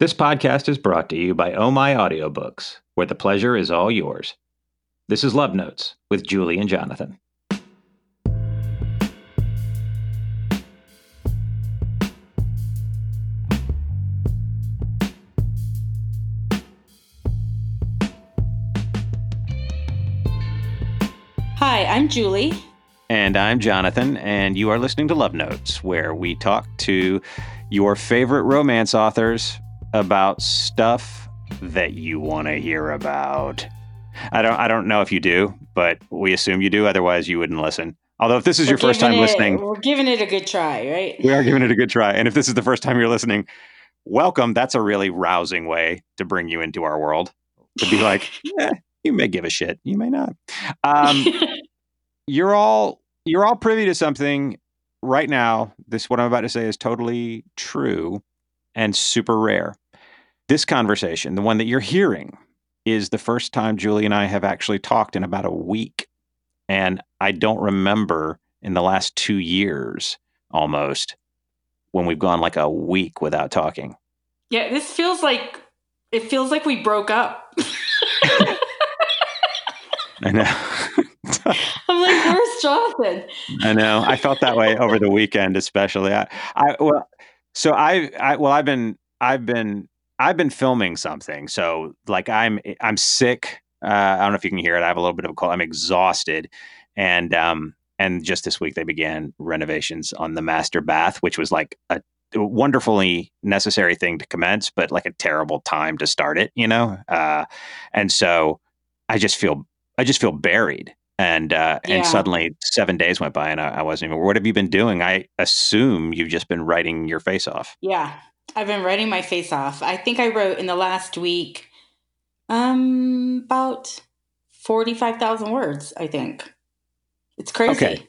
This podcast is brought to you by Oh My Audiobooks, where the pleasure is all yours. This is Love Notes with Julie and Jonathan. Hi, I'm Julie. And I'm Jonathan, and you are listening to Love Notes, where we talk to your favorite romance authors about stuff that you want to hear about. I don't I don't know if you do, but we assume you do, otherwise you wouldn't listen. Although if this is We're your first time it- listening, we're giving it a good try, right? we are giving it a good try. And if this is the first time you're listening, welcome. That's a really rousing way to bring you into our world. To be like, yeah, you may give a shit, you may not. Um, you're all you're all privy to something right now. This what I'm about to say is totally true and super rare. This conversation, the one that you're hearing, is the first time Julie and I have actually talked in about a week. And I don't remember in the last two years almost when we've gone like a week without talking. yeah, this feels like it feels like we broke up. I know. I'm like, where's Jonathan? I know. I felt that way over the weekend, especially. I, I well, so I, I, well, I've been, I've been, I've been filming something. So like, I'm, I'm sick. Uh, I don't know if you can hear it. I have a little bit of a cold. I'm exhausted, and um, and just this week they began renovations on the master bath, which was like a wonderfully necessary thing to commence, but like a terrible time to start it. You know, uh, and so I just feel, I just feel buried and uh, Yeah. and suddenly seven days went by and I, I wasn't even. What have you been doing? I assume you've just been writing your face off. Yeah, I've been writing my face off. I think I wrote in the last week, um, about forty-five thousand words. I think it's crazy. Okay.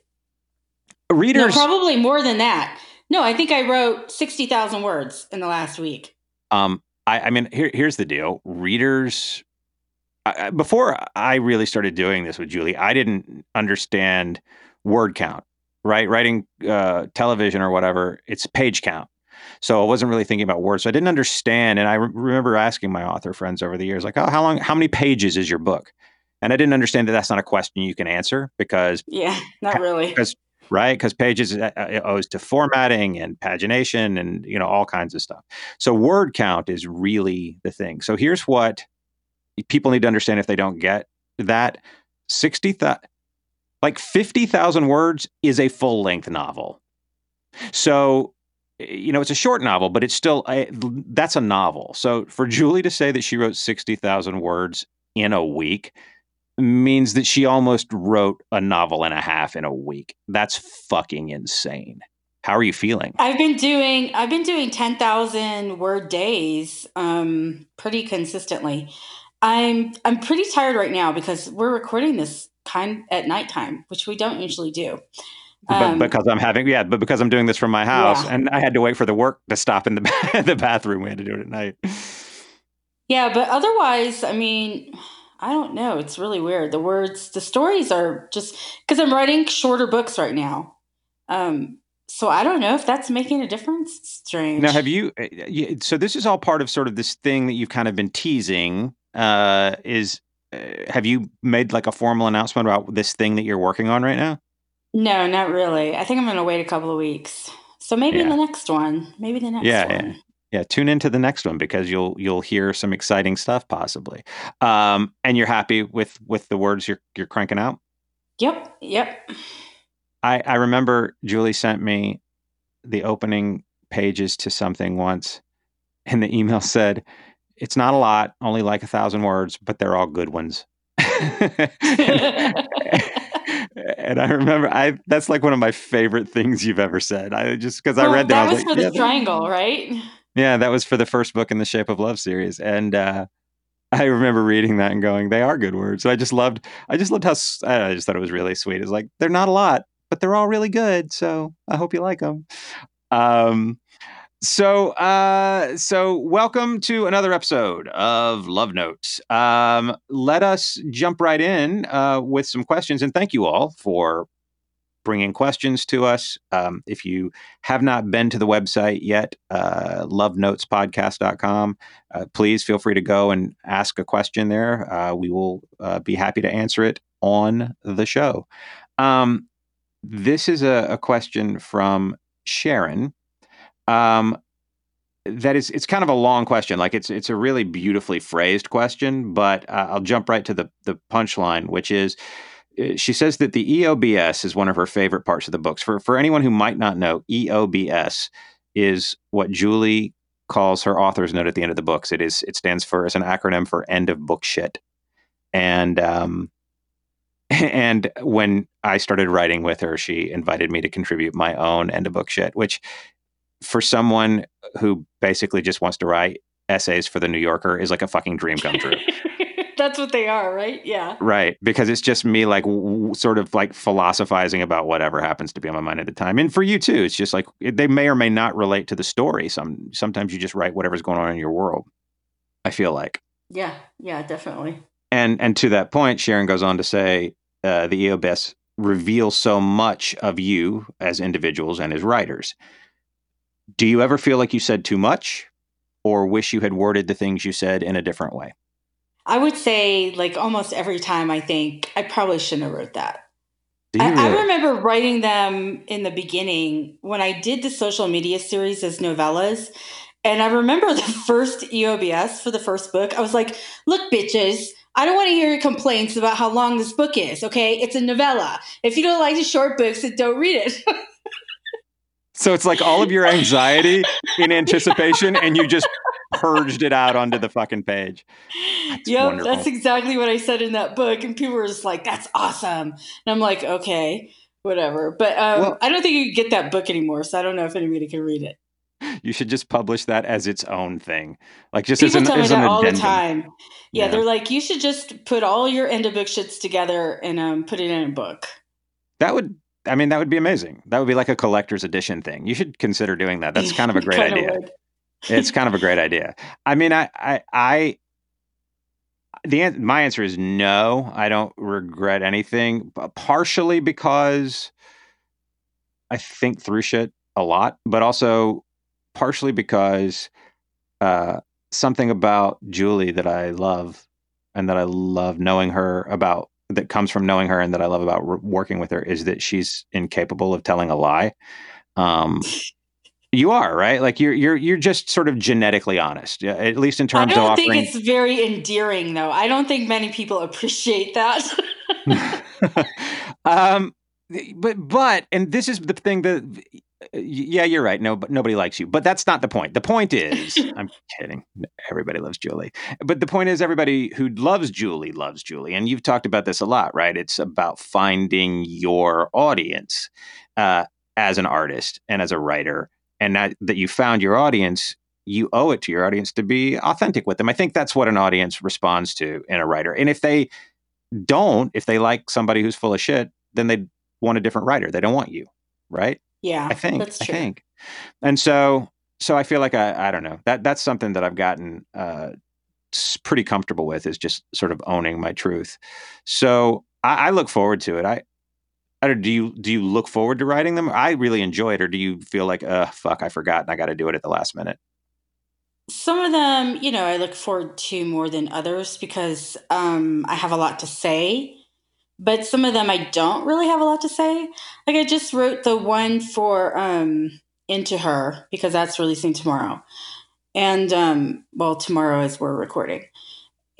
No, Readers, probably more than that. No, I think I wrote sixty thousand words in the last week. um, I, I mean, here, here's the deal. Readers, I, before I really started doing this with Julie, I didn't understand word count. Right, writing uh, television or whatever, it's page count. So I wasn't really thinking about words. So I didn't understand. And I re- remember asking my author friends over the years, like, "Oh, how long? How many pages is your book?" And I didn't understand that that's not a question you can answer because Yeah, not really. Because- right? Because pages uh, uh, owes to formatting and pagination and you know all kinds of stuff. So word count is really the thing. So here's what people need to understand if they don't get that: sixty thousand, like fifty thousand words is a full length novel. So you know it's a short novel, but it's still a, that's a novel. So for Julie to say that she wrote sixty thousand words in a week means that she almost wrote a novel and a half in a week. That's fucking insane. How are you feeling? I've been doing I've been doing 10,000 word days um pretty consistently. I'm I'm pretty tired right now because we're recording this kind at nighttime, which we don't usually do. but Um, because I'm having yeah, but because I'm doing this from my house Yeah. and I had to wait for the work to stop in the the bathroom. We had to do it at night. Yeah, but otherwise, I mean, I don't know. It's really weird. The words, the stories are just because I'm writing shorter books right now. Um, so I don't know if that's making a difference. Strange. Now, have you- So this is all part of sort of this thing that you've kind of been teasing. Uh, is uh, have you made like a formal announcement about this thing that you're working on right now? No, not really. I think I'm going to wait a couple of weeks. So maybe Yeah. the next one. Maybe the next Yeah, one. yeah. Yeah, tune into the next one because you'll you'll hear some exciting stuff possibly. Um, and you're happy with with the words you're you're cranking out. Yep. Yep. I I remember Julie sent me the opening pages to something once, and the email said, "It's not a lot, only like a thousand words, but they're all good ones." and, and I remember I that's like one of my favorite things you've ever said. I just because I read that, that was was for like, the yeah, that- triangle, right? yeah, that was for the first book in the Shape of Love series, and uh, I remember reading that and going, "They are good words." I just loved, I just loved how I, just thought it was really sweet. It's like they're not a lot, but they're all really good. So I hope you like them. Um, so, uh, so welcome to another episode of Love Notes. Um, let us jump right in uh, with some questions, and thank you all for bringing questions to us. Um, if you have not been to the website yet, uh, lovenotespodcast.com, uh, please feel free to go and ask a question there. Uh, we will uh, be happy to answer it on the show. Um, this is a, a, question from Sharon. Um, that is, it's kind of a long question. Like it's it's a really beautifully phrased question, but uh, I'll jump right to the the punchline, which is uh, she says that the EOBS is one of her favorite parts of the books. For for anyone who might not know, EOBS is what Julie calls her author's note at the end of the books. It is it stands for as an acronym for end of book shit. And um and when I started writing with her, she invited me to contribute my own end of book shit, which for someone who basically just wants to write essays for the New Yorker is like a fucking dream come true. That's what they are, right? Yeah. Right. Because it's just me, like, w- sort of like philosophizing about whatever happens to be on my mind at the time. And for you too, it's just like they may or may not relate to the story. Some sometimes you just write whatever's going on in your world. I feel like. Yeah. Yeah. Definitely. And and to that point, Sharon goes on to say uh, the EOBS reveals so much of you as individuals and as writers. Do you ever feel like you said too much, or wish you had worded the things you said in a different way? I would say like almost every time I think I probably shouldn't have wrote that. I, really? I, remember writing them in the beginning when I did the social media series as novellas. And I remember the first EOBS for the first book. I was like, look, bitches, I don't want to hear your complaints about how long this book is, okay? It's a novella. If you don't like the short books, then don't read it. so it's like all of your anxiety in anticipation, and you just purged it out onto the fucking page. That's yep, wonderful. that's exactly what I said in that book. And people were just like, that's awesome. And I'm like, okay, whatever. But um, well, I don't think you get that book anymore. So I don't know if anybody can read it. You should just publish that as its own thing. Like just people as an, tell me that all addendum. the time. Yeah, yeah, they're like, you should just put all your end of book shits together and um, put it in a book. That would I mean, that would be amazing. That would be like a collector's edition thing. You should consider doing that. That's kind of a great idea. It's kind of a great idea. I mean, I, I, I the my answer is no. I don't regret anything. Partially because I think through shit a lot, but also partially because uh, something about Julie that I love and that I love knowing her about that comes from knowing her and that I love about re- working with her is that she's incapable of telling a lie. Um, you are right. Like you're you're you're just sort of genetically honest, at least in terms of offering. I don't think it's very endearing, though. I don't think many people appreciate that. um, but but and this is the thing that yeah, you're right. No, but nobody likes you. But that's not the point. The point is, I'm kidding. Everybody loves Julie. But the point is, everybody who loves Julie loves Julie. And you've talked about this a lot, right? It's about finding your audience uh, as an artist and as a writer and that, that you found your audience, you owe it to your audience to be authentic with them. I think that's what an audience responds to in a writer. And if they don't, if they like somebody who's full of shit, then they want a different writer. They don't want you, right? Yeah, I think. That's true. I think. And so, so I feel like I, I don't know that that's something that I've gotten uh, pretty comfortable with is just sort of owning my truth. So I, I look forward to it. I I don't, do you do you look forward to writing them? I really enjoy it, or do you feel like, uh, fuck, I forgot and I got to do it at the last minute? Some of them, you know, I look forward to more than others because um, I have a lot to say. But some of them I don't really have a lot to say. Like I just wrote the one for um, Into Her because that's releasing tomorrow. And um, well, tomorrow as we're recording.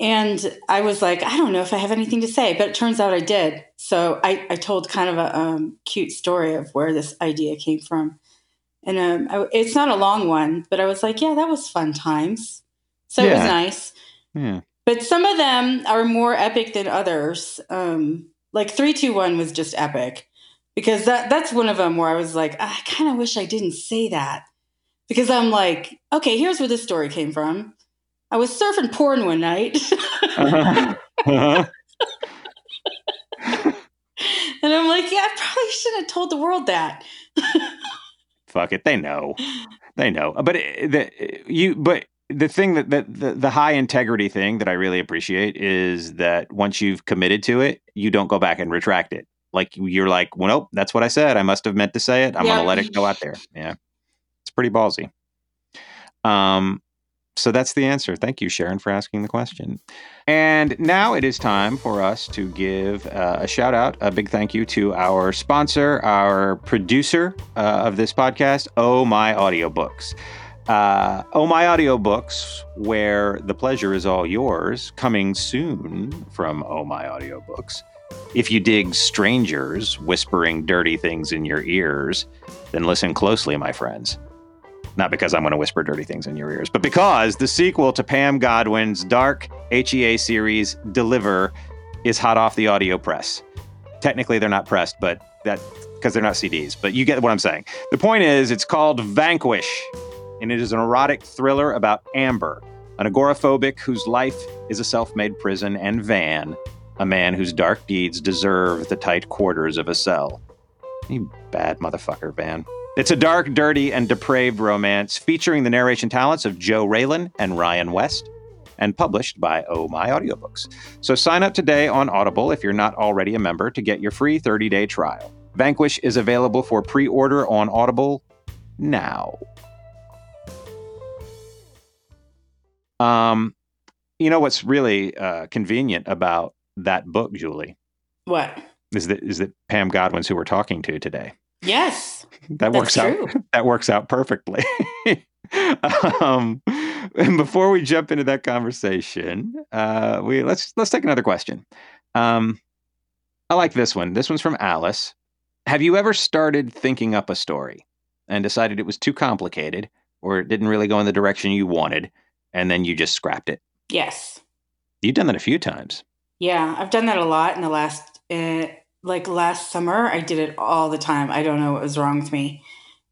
And I was like, I don't know if I have anything to say, but it turns out I did. So I, I told kind of a um, cute story of where this idea came from. And um, I, it's not a long one, but I was like, yeah, that was fun times. So yeah. it was nice. Yeah. But some of them are more epic than others. Um, like 321 was just epic because that, that's one of them where I was like, I kind of wish I didn't say that because I'm like, okay, here's where this story came from. I was surfing porn one night. uh-huh. Uh-huh. and I'm like, yeah, I probably shouldn't have told the world that. Fuck it, they know, they know. But uh, the you, but the thing that, that the, the high integrity thing that I really appreciate is that once you've committed to it, you don't go back and retract it. Like you're like, well, nope, that's what I said. I must have meant to say it. I'm Yeah. gonna let it go out there. Yeah, it's pretty ballsy. Um, so that's the answer. Thank you, Sharon, for asking the question. And now it is time for us to give uh, a shout out, a big thank you to our sponsor, our producer uh, of this podcast, Oh My Audiobooks. Uh, oh My Audiobooks, where the pleasure is all yours, coming soon from Oh My Audiobooks. If you dig strangers whispering dirty things in your ears, then listen closely, my friends. Not because I'm going to whisper dirty things in your ears, but because the sequel to Pam Godwin's dark HEA series, Deliver, is hot off the audio press. Technically, they're not pressed, but that because they're not CDs. But you get what I'm saying. The point is, it's called Vanquish, and it is an erotic thriller about Amber, an agoraphobic whose life is a self-made prison, and Van, a man whose dark deeds deserve the tight quarters of a cell. You bad motherfucker, Van. It's a dark, dirty, and depraved romance featuring the narration talents of Joe Raylan and Ryan West, and published by Oh My Audiobooks. So sign up today on Audible if you're not already a member to get your free 30 day trial. Vanquish is available for pre order on Audible now. Um, you know what's really uh, convenient about that book, Julie, What? is that is that Pam Godwin's who we're talking to today. Yes. That works out. That works out perfectly. um, and before we jump into that conversation, uh, we let's let's take another question. Um, I like this one. This one's from Alice. Have you ever started thinking up a story and decided it was too complicated or it didn't really go in the direction you wanted, and then you just scrapped it? Yes. You've done that a few times. Yeah, I've done that a lot in the last, uh, like last summer. I did it all the time. I don't know what was wrong with me,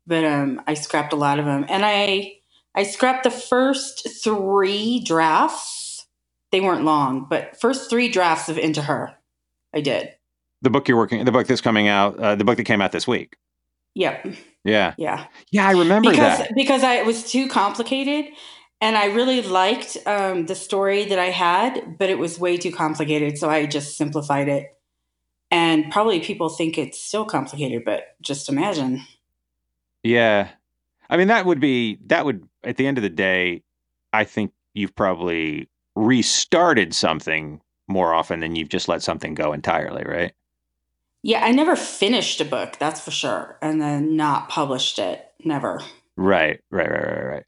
but um, I scrapped a lot of them, and I I scrapped the first three drafts. They weren't long, but first three drafts of Into Her, I did. The book you're working, the book that's coming out, uh, the book that came out this week. Yep. Yeah, Yeah. yeah, I remember because that. because I it was too complicated, and I really liked um, the story that I had, but it was way too complicated, so I just simplified it. And probably people think it's still complicated, but just imagine. Yeah. I mean, that would be, that would, at the end of the day, I think you've probably restarted something more often than you've just let something go entirely, right? Yeah, I never finished a book, that's for sure, and then not published it. Never. Right, right, right, right, right.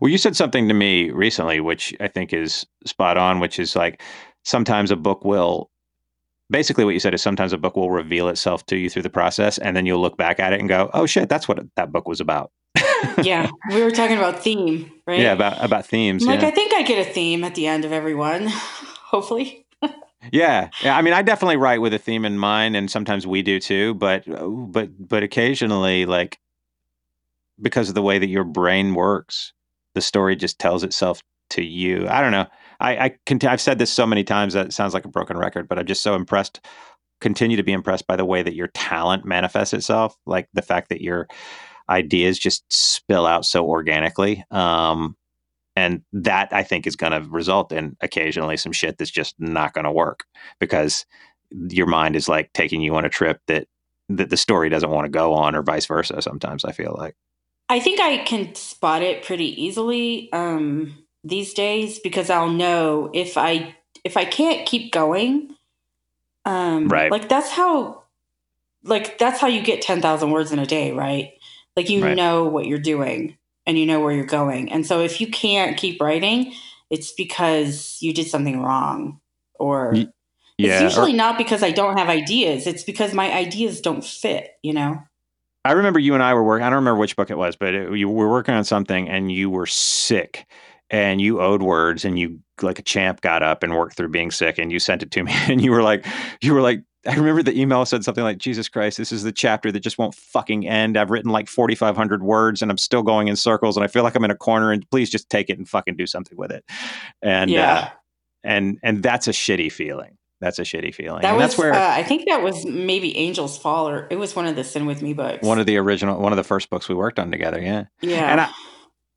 Well, you said something to me recently, which I think is spot on, which is like sometimes a book will, basically what you said is sometimes a book will reveal itself to you through the process, and then you'll look back at it and go, oh shit, that's what that book was about. Yeah, we were talking about theme, right? Yeah, about, about themes. I'm like, yeah. I think I get a theme at the end of every one, hopefully. Yeah, yeah. I mean, I definitely write with a theme in mind, and sometimes we do too. But uh, but but occasionally, like because of the way that your brain works, the story just tells itself to you. I don't know. I I can. I've said this so many times that it sounds like a broken record, but I'm just so impressed. Continue to be impressed by the way that your talent manifests itself, like the fact that your ideas just spill out so organically. Um, and that I think is going to result in occasionally some shit that's just not going to work because your mind is like taking you on a trip that that the story doesn't want to go on, or vice versa. Sometimes I feel like. I think I can spot it pretty easily um, these days because I'll know if I if I can't keep going. Um, Right. Like that's how, like that's how you get ten thousand words in a day, right? Like you Right. know what you're doing and you know where you're going, and so if you can't keep writing, it's because you did something wrong, or Ye- it's Yeah, or- usually not because I don't have ideas. It's because my ideas don't fit. You know. I remember you and I were working. I don't remember which book it was, but it, you were working on something, and you were sick, and you owed words, and you like a champ got up and worked through being sick, and you sent it to me, and you were like, you were like. I remember the email said something like, Jesus Christ, this is the chapter that just won't fucking end. I've written like 4,500 words and I'm still going in circles and I feel like I'm in a corner and please just take it and fucking do something with it. And, Yeah. uh, and, and that's a shitty feeling. That's a shitty feeling. That and was, that's where uh, I think that was maybe Angel's Fall, or it was one of the Sin with Me books. one of the original, one of the first books we worked on together. Yeah. yeah, and I-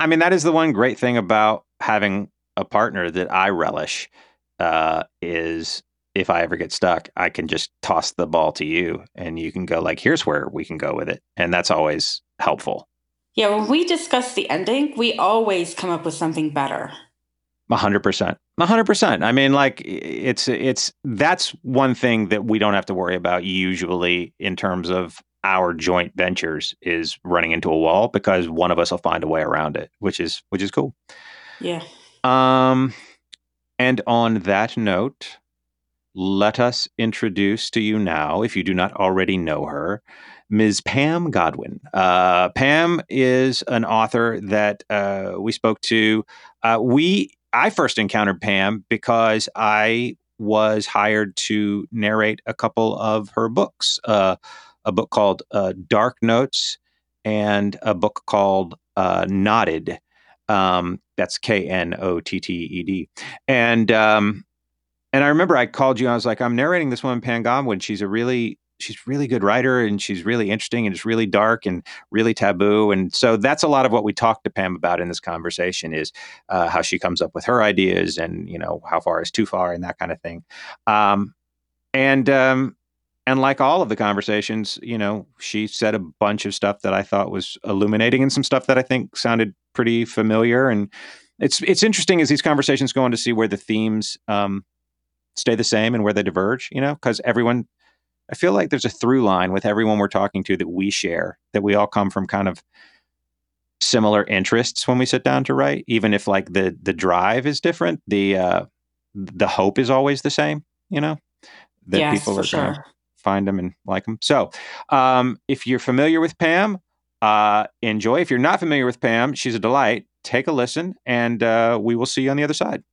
I mean, that is the one great thing about having a partner that I relish uh, is if I ever get stuck, I can just toss the ball to you and you can go like, here's where we can go with it. And that's always helpful. Yeah, when we discuss the ending, we always come up with something better. A hundred percent. A hundred percent. I mean, like it's it's that's one thing that we don't have to worry about usually in terms of our joint ventures is running into a wall because one of us will find a way around it, which is which is cool. Yeah. Um and on that note, let us introduce to you now, if you do not already know her, Ms. Pam Godwin. Uh, Pam is an author that uh, we spoke to. Uh, we I first encountered Pam because I was hired to narrate a couple of her books. Uh, a book called uh, Dark Notes and a book called uh, Knotted. Um, that's K N O T T E D. And um, and I remember I called you. I was like, I'm narrating this woman, Pam Godwin. She's a really she's really good writer and she's really interesting and it's really dark and really taboo and so that's a lot of what we talked to pam about in this conversation is uh, how she comes up with her ideas and you know how far is too far and that kind of thing. Um, and um, and like all of the conversations you know she said a bunch of stuff that i thought was illuminating and some stuff that i think sounded pretty familiar and it's it's interesting as these conversations go on to see where the themes um, stay the same and where they diverge you know because everyone I feel like there's a through line with everyone we're talking to that we share, that we all come from kind of similar interests when we sit down to write, even if like the the drive is different, the uh the hope is always the same, you know, that yes, people are sure. gonna find them and like them. So um if you're familiar with Pam, uh enjoy. If you're not familiar with Pam, she's a delight. Take a listen and uh we will see you on the other side.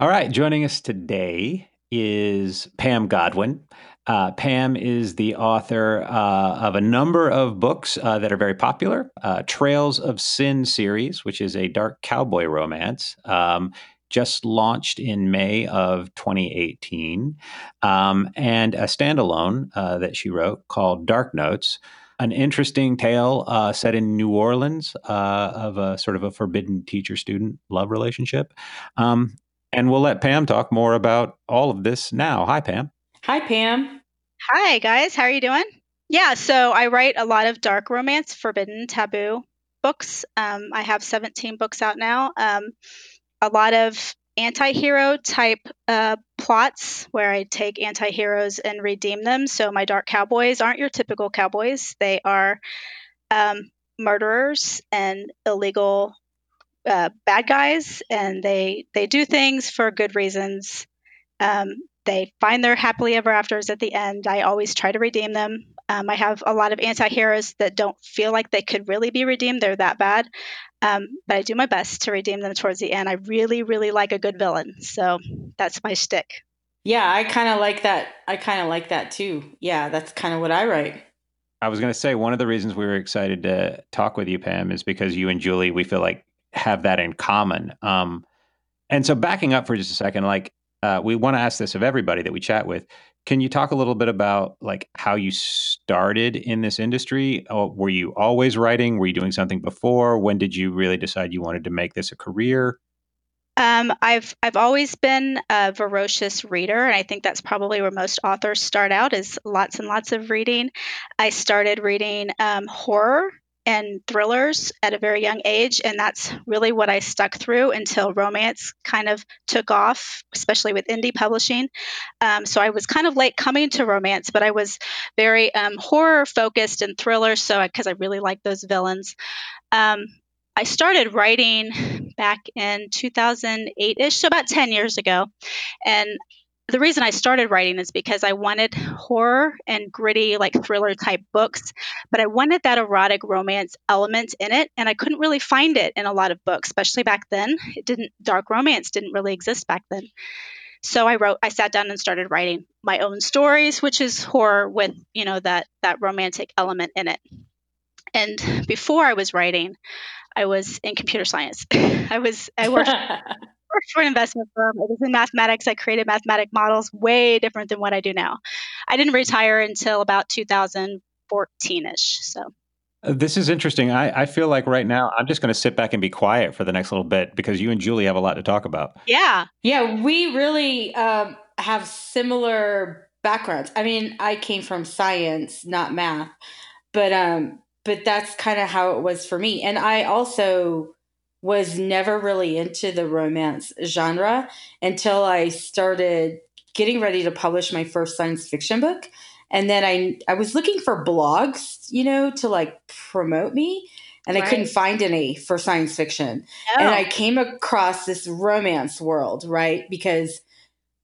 All right, joining us today is Pam Godwin. Uh, Pam is the author uh, of a number of books uh, that are very popular. Uh, Trails of Sin series, which is a dark cowboy romance, um, just launched in May of 2018, um, and a standalone uh, that she wrote called Dark Notes. An interesting tale uh, set in New Orleans of a sort of a forbidden teacher student love relationship. Um, and we'll let Pam talk more about all of this now. Hi, Pam. Hi, Pam. Hi, guys. How are you doing? Yeah, so I write a lot of dark romance, forbidden, taboo books. Um, I have 17 books out now. Um, a lot of anti hero type uh, plots where I take anti heroes and redeem them. So my dark cowboys aren't your typical cowboys, they are um, murderers and illegal uh, bad guys, and they they do things for good reasons. Um, they find their happily ever afters at the end. I always try to redeem them. Um, I have a lot of anti-heroes that don't feel like they could really be redeemed. They're that bad. Um, but I do my best to redeem them towards the end. I really, really like a good villain. So that's my shtick. Yeah, I kind of like that. I kind of like that too. Yeah, that's kind of what I write. I was going to say one of the reasons we were excited to talk with you, Pam, is because you and Julie, we feel like have that in common. Um, and so, backing up for just a second, like uh, we want to ask this of everybody that we chat with. Can you talk a little bit about like how you started in this industry? Or uh, were you always writing? Were you doing something before? When did you really decide you wanted to make this a career? Um, I've I've always been a voracious reader, and I think that's probably where most authors start out is lots and lots of reading. I started reading um, horror and thrillers at a very young age. And that's really what I stuck through until romance kind of took off, especially with indie publishing. Um, so I was kind of late coming to romance, but I was very um, horror focused and thriller. So because I, I, really like those villains. Um, I started writing back in 2008 ish, so about 10 years ago. And the reason I started writing is because I wanted horror and gritty, like thriller type books, but I wanted that erotic romance element in it, and I couldn't really find it in a lot of books, especially back then. It didn't, dark romance didn't really exist back then. So I wrote, I sat down and started writing my own stories, which is horror with, you know, that that romantic element in it. And before I was writing, I was in computer science. I was I worked worked for an investment firm. It was in mathematics. I created mathematic models way different than what I do now. I didn't retire until about 2014 ish. So, Uh, This is interesting. I, I feel like right now I'm just going to sit back and be quiet for the next little bit because you and Julie have a lot to talk about. Yeah. Yeah, we really um, have similar backgrounds. I mean, I came from science, not math, but um, but that's kind of how it was for me. And I also was never really into the romance genre until I started getting ready to publish my first science fiction book. And then I I was looking for blogs, you know, to like promote me, and I couldn't find any for science fiction. No. And oh. I came across this romance world, right? Because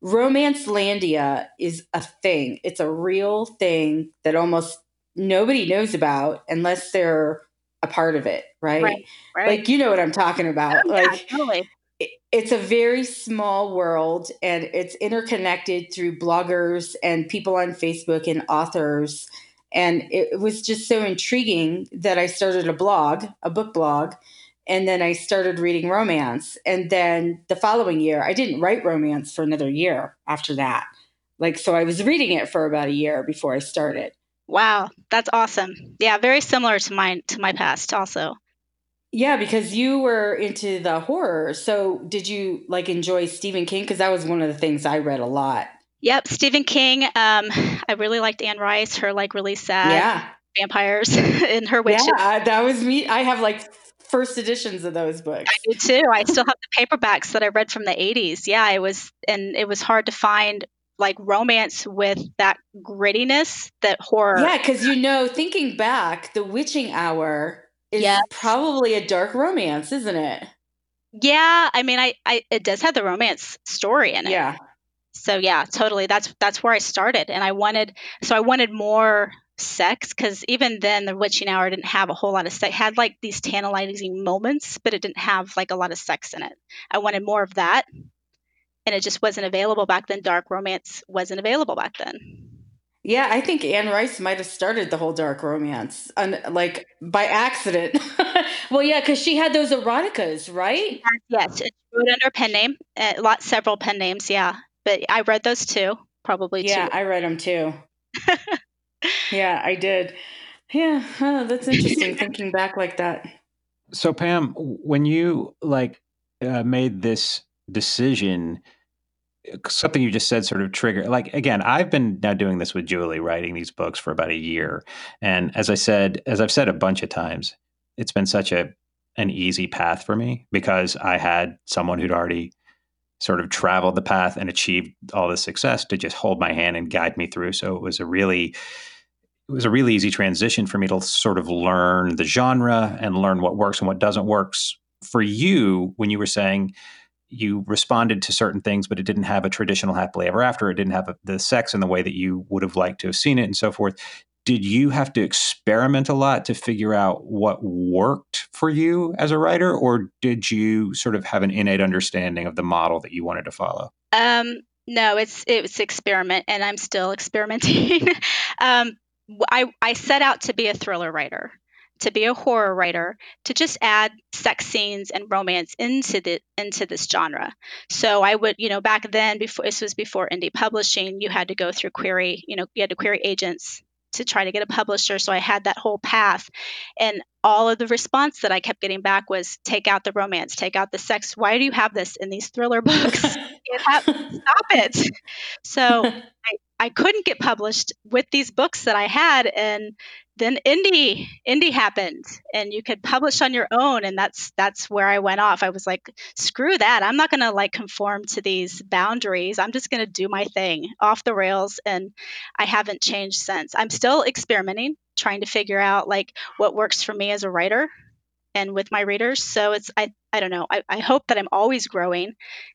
Romancelandia is a thing. It's a real thing that almost nobody knows about unless they're a part of it, right? Right, right. Like you know what I'm talking about. Oh, yeah, like totally. it- it's a very small world and it's interconnected through bloggers and people on Facebook and authors. And it was just so intriguing that I started a blog, a book blog, and then I started reading romance. And then the following year, I didn't write romance for another year after that. Like, so I was reading it for about a year before I started. Wow, that's awesome. Yeah, very similar to mine to my past also. Yeah, because you were into the horror. So did you like enjoy Stephen King? Because that was one of the things I read a lot. Yep, Stephen King. Um, I really liked Anne Rice, her like really sad yeah. vampires in her witch. Yeah, that was me. I have like first editions of those books. I do too. I still have the paperbacks that I read from the 80s. Yeah, it was, and it was hard to find like romance with that grittiness that horror. Yeah, because you know, thinking back, The Witching Hour is Yes. probably a dark romance, isn't it? Yeah, I mean, I, I, it does have the romance story in it. Yeah. So yeah, totally. That's that's where I started, and I wanted, so I wanted more sex because even then, the witching hour didn't have a whole lot of sex. It had like these tantalizing moments, but it didn't have like a lot of sex in it. I wanted more of that, and it just wasn't available back then. Dark romance wasn't available back then. Yeah, I think Anne Rice might have started the whole dark romance, un- like by accident. well, yeah, because she had those eroticas, right? Yes, it wrote under a pen name, a lot, several pen names. Yeah, but I read those too, probably Yeah, too. I read them too. yeah, I did. Yeah, huh, that's interesting thinking back like that. So Pam, when you like uh, made this decision, something you just said sort of triggered. Like again, I've been now doing this with Julie, writing these books for about a year, and as I said, as I've said a bunch of times, it's been such a an easy path for me because I had someone who'd already sort of traveled the path and achieved all this success to just hold my hand and guide me through. So it was a really it was a really easy transition for me to sort of learn the genre and learn what works and what doesn't works for you when you were saying you responded to certain things but it didn't have a traditional happily ever after. It didn't have a, the sex in the way that you would have liked to have seen it and so forth. Did you have to experiment a lot to figure out what worked for you as a writer or did you sort of have an innate understanding of the model that you wanted to follow? Um, no, it's it's experiment, and I'm still experimenting. um, I I set out to be a thriller writer, to be a horror writer, to just add sex scenes and romance into the into this genre. So I would, you know, back then, before this was before indie publishing, you had to go through query, you know, you had to query agents to try to get a publisher. So I had that whole path, and all of the response that I kept getting back was, "Take out the romance, take out the sex. Why do you have this in these thriller books?" Stop it. So I, I couldn't get published with these books that I had, and then indie indie happened, and you could publish on your own, and that's that's where I went off. I was like, screw that. I'm not gonna like conform to these boundaries. I'm just gonna do my thing off the rails, and I haven't changed since. I'm still experimenting, trying to figure out like what works for me as a writer and with my readers. So it's I I don't know. I, I hope that I'm always growing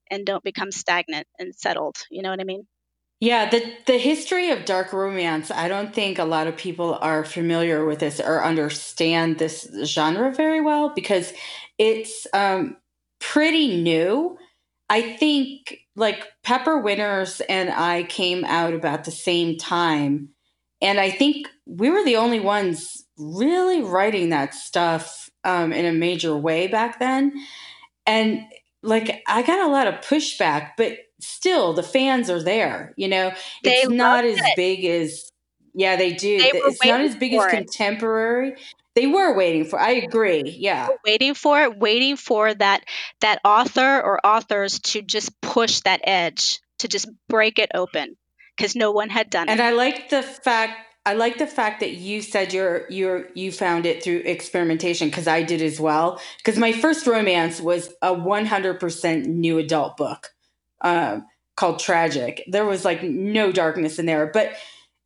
and don't become stagnant and settled. You know what I mean? Yeah, the the history of dark romance, I don't think a lot of people are familiar with this or understand this genre very well because it's um, pretty new. I think like Pepper Winters and I came out about the same time. And I think we were the only ones really writing that stuff um, in a major way back then. And like I got a lot of pushback, but still the fans are there. You know, They it's not as it. big as yeah, they do. They it's not as big as for it. contemporary They were waiting for. I agree. Yeah, waiting for it, waiting for that that author or authors to just push that edge, to just break it open, because no one had done and it. And I like the fact. I like the fact that you said you're you're you found it through experimentation because I did as well. Because my first romance was a 100% new adult book um, called Tragic. There was like no darkness in there, but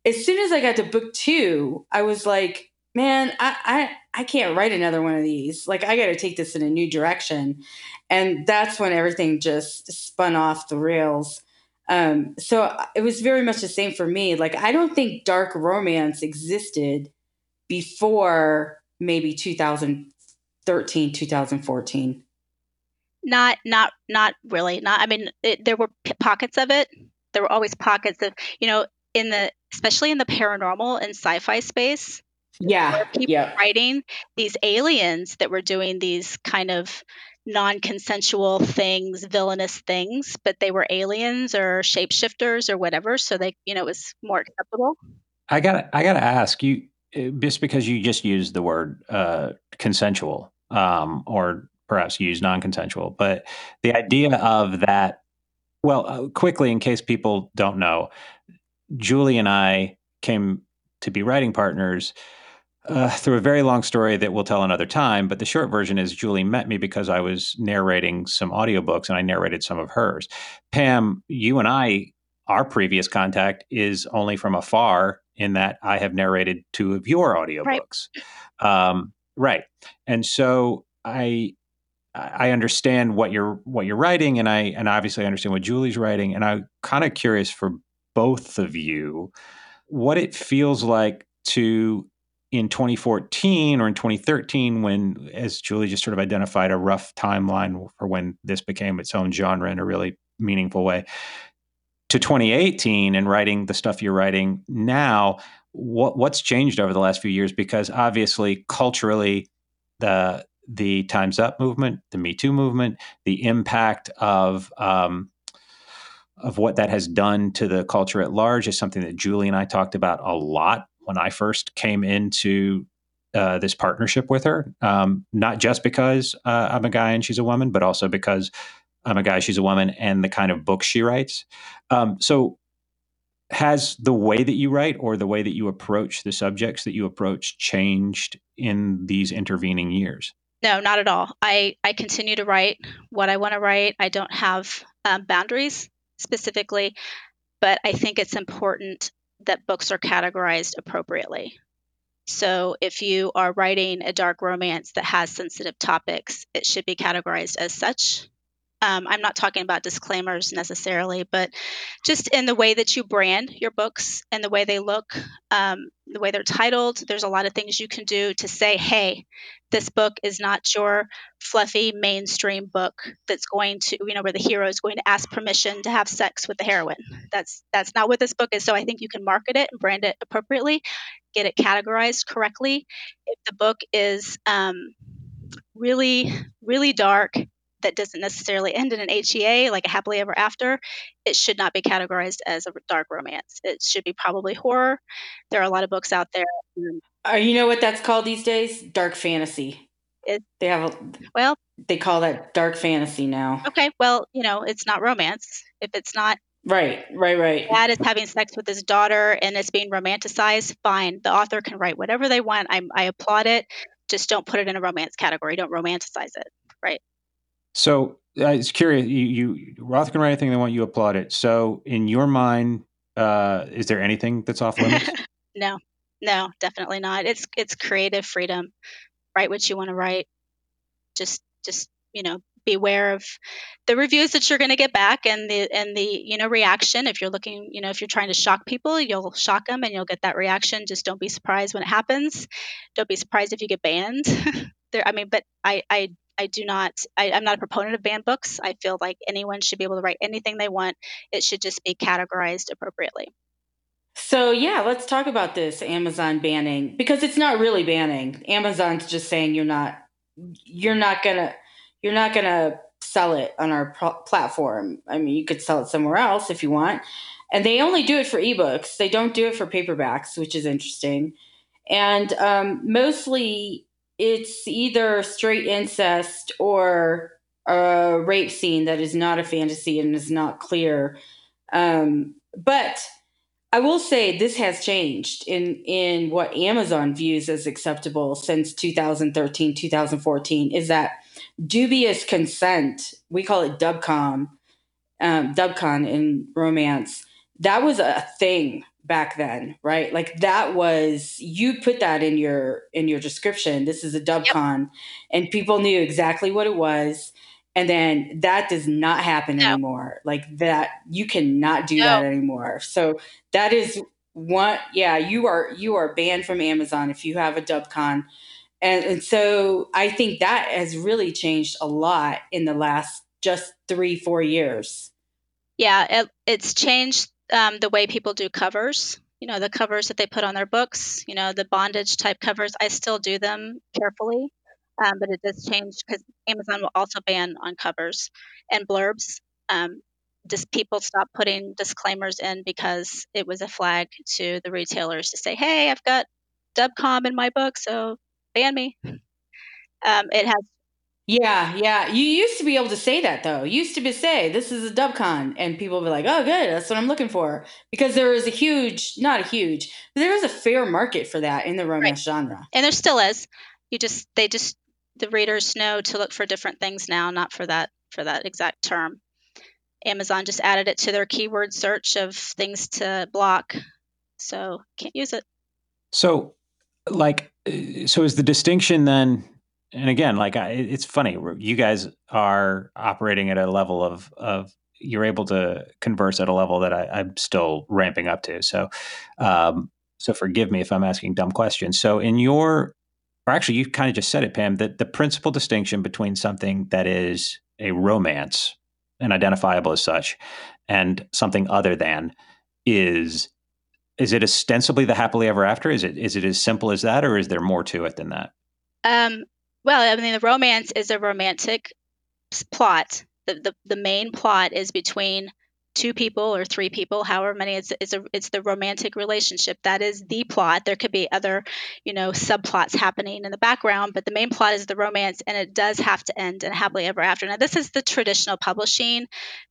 as soon as I got to book two, I was like, man, I, I, I can't write another one of these. Like, I got to take this in a new direction. And that's when everything just spun off the rails. Um, so uh, it was very much the same for me. Like, I don't think dark romance existed before maybe 2013, 2014. Not, not, not really. Not. I mean, it, there were p- pockets of it. There were always pockets of, you know, in the, especially in the paranormal and sci-fi space yeah people yeah writing these aliens that were doing these kind of non-consensual things villainous things but they were aliens or shapeshifters or whatever so they you know it was more acceptable i gotta i gotta ask you uh, just because you just used the word uh, consensual um, or perhaps use non-consensual but the idea of that well uh, quickly in case people don't know julie and i came to be writing partners uh, through a very long story that we'll tell another time. But the short version is Julie met me because I was narrating some audiobooks and I narrated some of hers. Pam, you and I, our previous contact is only from afar in that I have narrated two of your audiobooks. Right. Um, right. And so I I understand what you're what you're writing and I and obviously I understand what Julie's writing and I'm kind of curious for both of you what it feels like to in 2014 or in 2013 when as julie just sort of identified a rough timeline for when this became its own genre in a really meaningful way to 2018 and writing the stuff you're writing now what what's changed over the last few years? Because obviously culturally the the times up movement the me too movement the impact of um, of what that has done to the culture at large is something that Julie and I talked about a lot when I first came into uh, this partnership with her. Um, not just because uh, I'm a guy and she's a woman, but also because I'm a guy, she's a woman, and the kind of books she writes. Um, so, has the way that you write or the way that you approach the subjects that you approach changed in these intervening years? No, not at all. I, I continue to write what I want to write. I don't have um, boundaries specifically, but I think it's important that books are categorized appropriately. So, if you are writing a dark romance that has sensitive topics, it should be categorized as such. Um, I'm not talking about disclaimers necessarily, but just in the way that you brand your books and the way they look, um, the way they're titled. There's a lot of things you can do to say, hey, this book is not your fluffy mainstream book that's going to, you know, where the hero is going to ask permission to have sex with the heroine. That's that's not what this book is. So I think you can market it and brand it appropriately, get it categorized correctly. If the book is um, really, really dark that doesn't necessarily end in an HEA, like a happily ever after, it should not be categorized as a dark romance. It should be probably horror. There are a lot of books out there. Uh, you know what that's called these days? Dark fantasy. It, they have a well. They call that dark fantasy now. Okay, well, you know, it's not romance. If it's not Right, right, right. Dad is having sex with his daughter and it's being romanticized. Fine, the author can write whatever they want. I, I applaud it. Just don't put it in a romance category. Don't romanticize it. Right. So I was curious. You, you Roth can write anything they want. You applaud it. So in your mind, uh, is there anything that's off limits? no, no, definitely not. It's it's creative freedom. Write what you want to write. Just just you know beware of the reviews that you're going to get back and the and the you know reaction if you're looking you know if you're trying to shock people you'll shock them and you'll get that reaction just don't be surprised when it happens don't be surprised if you get banned there i mean but i i I do not, I, am not a proponent of banned books. I feel like anyone should be able to write anything they want. It should just be categorized appropriately. So, yeah, let's talk about this Amazon banning because it's not really banning. Amazon's just saying you're not, you're not gonna, you're not gonna sell it on our pro- platform. I mean, you could sell it somewhere else if you want. And they only do it for ebooks. They don't do it for paperbacks, which is interesting. and um, mostly it's either straight incest or a rape scene that is not a fantasy and is not clear. Um, but I will say this has changed in in what Amazon views as acceptable since 2013, 2014 is that dubious consent, we call it dubcom, um, dubcon in romance, that was a thing back then, right? Like that was you put that in your in your description. This is a dubcon, yep. and people knew exactly what it was. And then that does not happen no. anymore. Like that, you cannot do no. that anymore. So that is one. Yeah, you are you are banned from Amazon if you have a dubcon. And, and so I think that has really changed a lot in the last just three, four years. Yeah, it, it's changed um, the way people do covers. You know, the covers that they put on their books, you know, the bondage type covers. I still do them carefully, um, but it does change because Amazon will also ban on covers and blurbs. Um, just people stop putting disclaimers in because it was a flag to the retailers to say, "Hey, I've got dubcon in my book, so ban me." Um, it has yeah, yeah. You used to be able to say that though. You used to be say this is a dubcon, and people be like, "Oh, good, that's what I'm looking for," because there was a huge, not a huge, but there was a fair market for that in the romance right. genre, and there still is. You just they just the readers know to look for different things now, not for that for that exact term. Amazon just added it to their keyword search of things to block, so can't use it. So, like, uh, so is the distinction then? And again, like I, it's funny, you guys are operating at a level of of you're able to converse at a level that I, am still ramping up to. So, um, so forgive me if I'm asking dumb questions. So, in your, or actually, you kind of just said it, Pam, that the principal distinction between something that is a romance and identifiable as such, and something other than, is is it ostensibly the happily ever after? Is it is it as simple as that, or is there more to it than that? Um, well, I mean, the romance is a romantic plot. The, the, the main plot is between two people or three people, however many. It's it's a it's the romantic relationship that is the plot. There could be other, you know, subplots happening in the background, but the main plot is the romance, and it does have to end in happily ever after. Now, this is the traditional publishing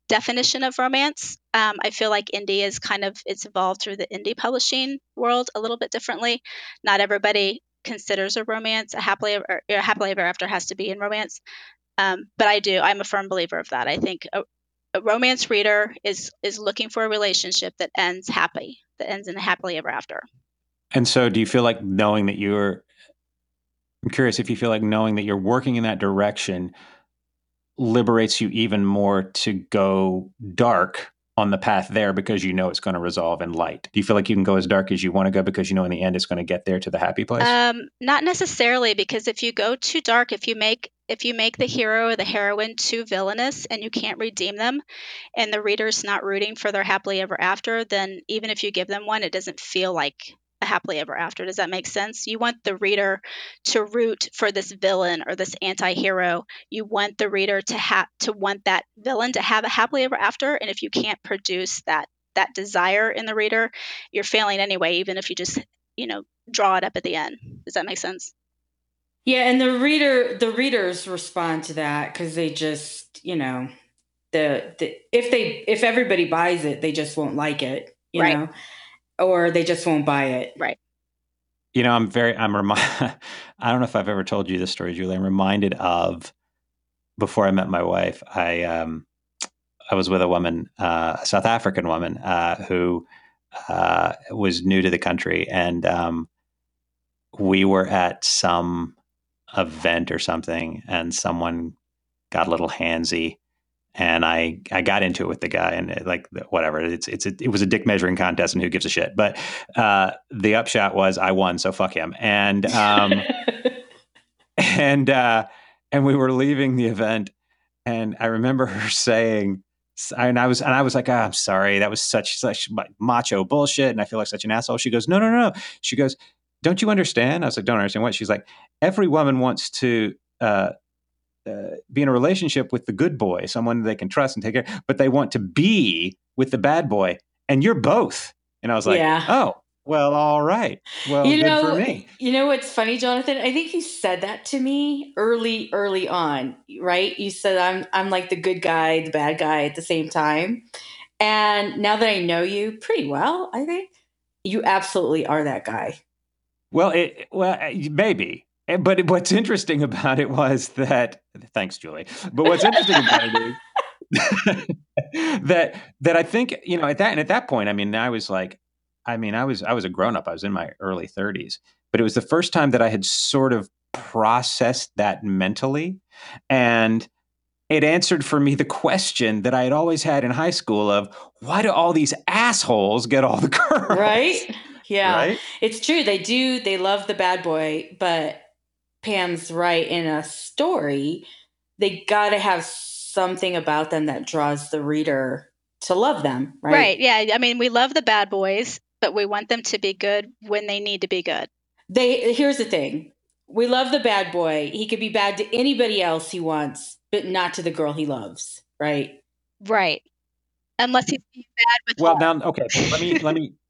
definition of romance. Um, I feel like indie is kind of it's evolved through the indie publishing world a little bit differently. Not everybody considers a romance a happily ever, a happily ever after has to be in romance. Um, but I do. I'm a firm believer of that. I think a, a, romance reader is is looking for a relationship that ends happy, that ends in a happily ever after. And so, do you feel like knowing that you're? I'm curious if you feel like knowing that you're working in that direction liberates you even more to go dark on the path there because you know it's going to resolve in light. Do you feel like you can go as dark as you want to go because you know in the end it's going to get there to the happy place? Um, not necessarily because if you go too dark, if you make if you make the hero or the heroine too villainous and you can't redeem them and the reader's not rooting for their happily ever after, then even if you give them one, it doesn't feel like happily ever after. Does that make sense? You want the reader to root for this villain or this anti-hero. You want the reader to have to want that villain to have a happily ever after. And if you can't produce that that desire in the reader, you're failing anyway, even if you just, you know, draw it up at the end. Does that make sense? Yeah, and the reader the readers respond to that because they just, you know, the, the if they if everybody buys it, they just won't like it. You right. know? Or they just won't buy it. Right. You know, I'm very, I'm reminded, I don't know if I've ever told you this story, Julie. I'm reminded of before I met my wife, I, um, I was with a woman, uh, a South African woman, uh, who, uh, was new to the country. And, um, we were at some event or something and someone got a little handsy and I I got into it with the guy and it, like whatever. It's it's a, it was a dick measuring contest and who gives a shit. But uh, the upshot was I won so fuck him. And um, and uh, and we were leaving the event and I remember her saying and I was and I was like oh, I'm sorry. That was such such macho bullshit and I feel like such an asshole. She goes no no no. She goes don't you understand? I was like don't understand what? She's like every woman wants to uh, uh, be in a relationship with the good boy, someone they can trust and take care, but they want to be with the bad boy, and you're both. And I was like, yeah. oh, Well, all right. Well, you good know, for me. You know what's funny, Jonathan? I think you said that to me early, early on, right? You said I'm I'm like the good guy, the bad guy at the same time. And now that I know you pretty well, I think you absolutely are that guy. Well, it well maybe, but what's interesting about it was that thanks, Julie. But what's interesting about it is that that I think you know at that and at that point, I mean, I was like, I mean, I was I was a grown up. I was in my early 30s, but it was the first time that I had sort of processed that mentally, and it answered for me the question that I had always had in high school of why do all these assholes get all the girls? Right? Yeah. Right? It's true. They do. They love the bad boy, but Pam's right. In a story, they got to have something about them that draws the reader to love them, right? Right. Yeah. I mean, we love the bad boys, but we want them to be good when they need to be good. They here's the thing. We love the bad boy. He could be bad to anybody else he wants, but not to the girl he loves, right? Right. Unless he's bad with Well, her. now okay, let me let me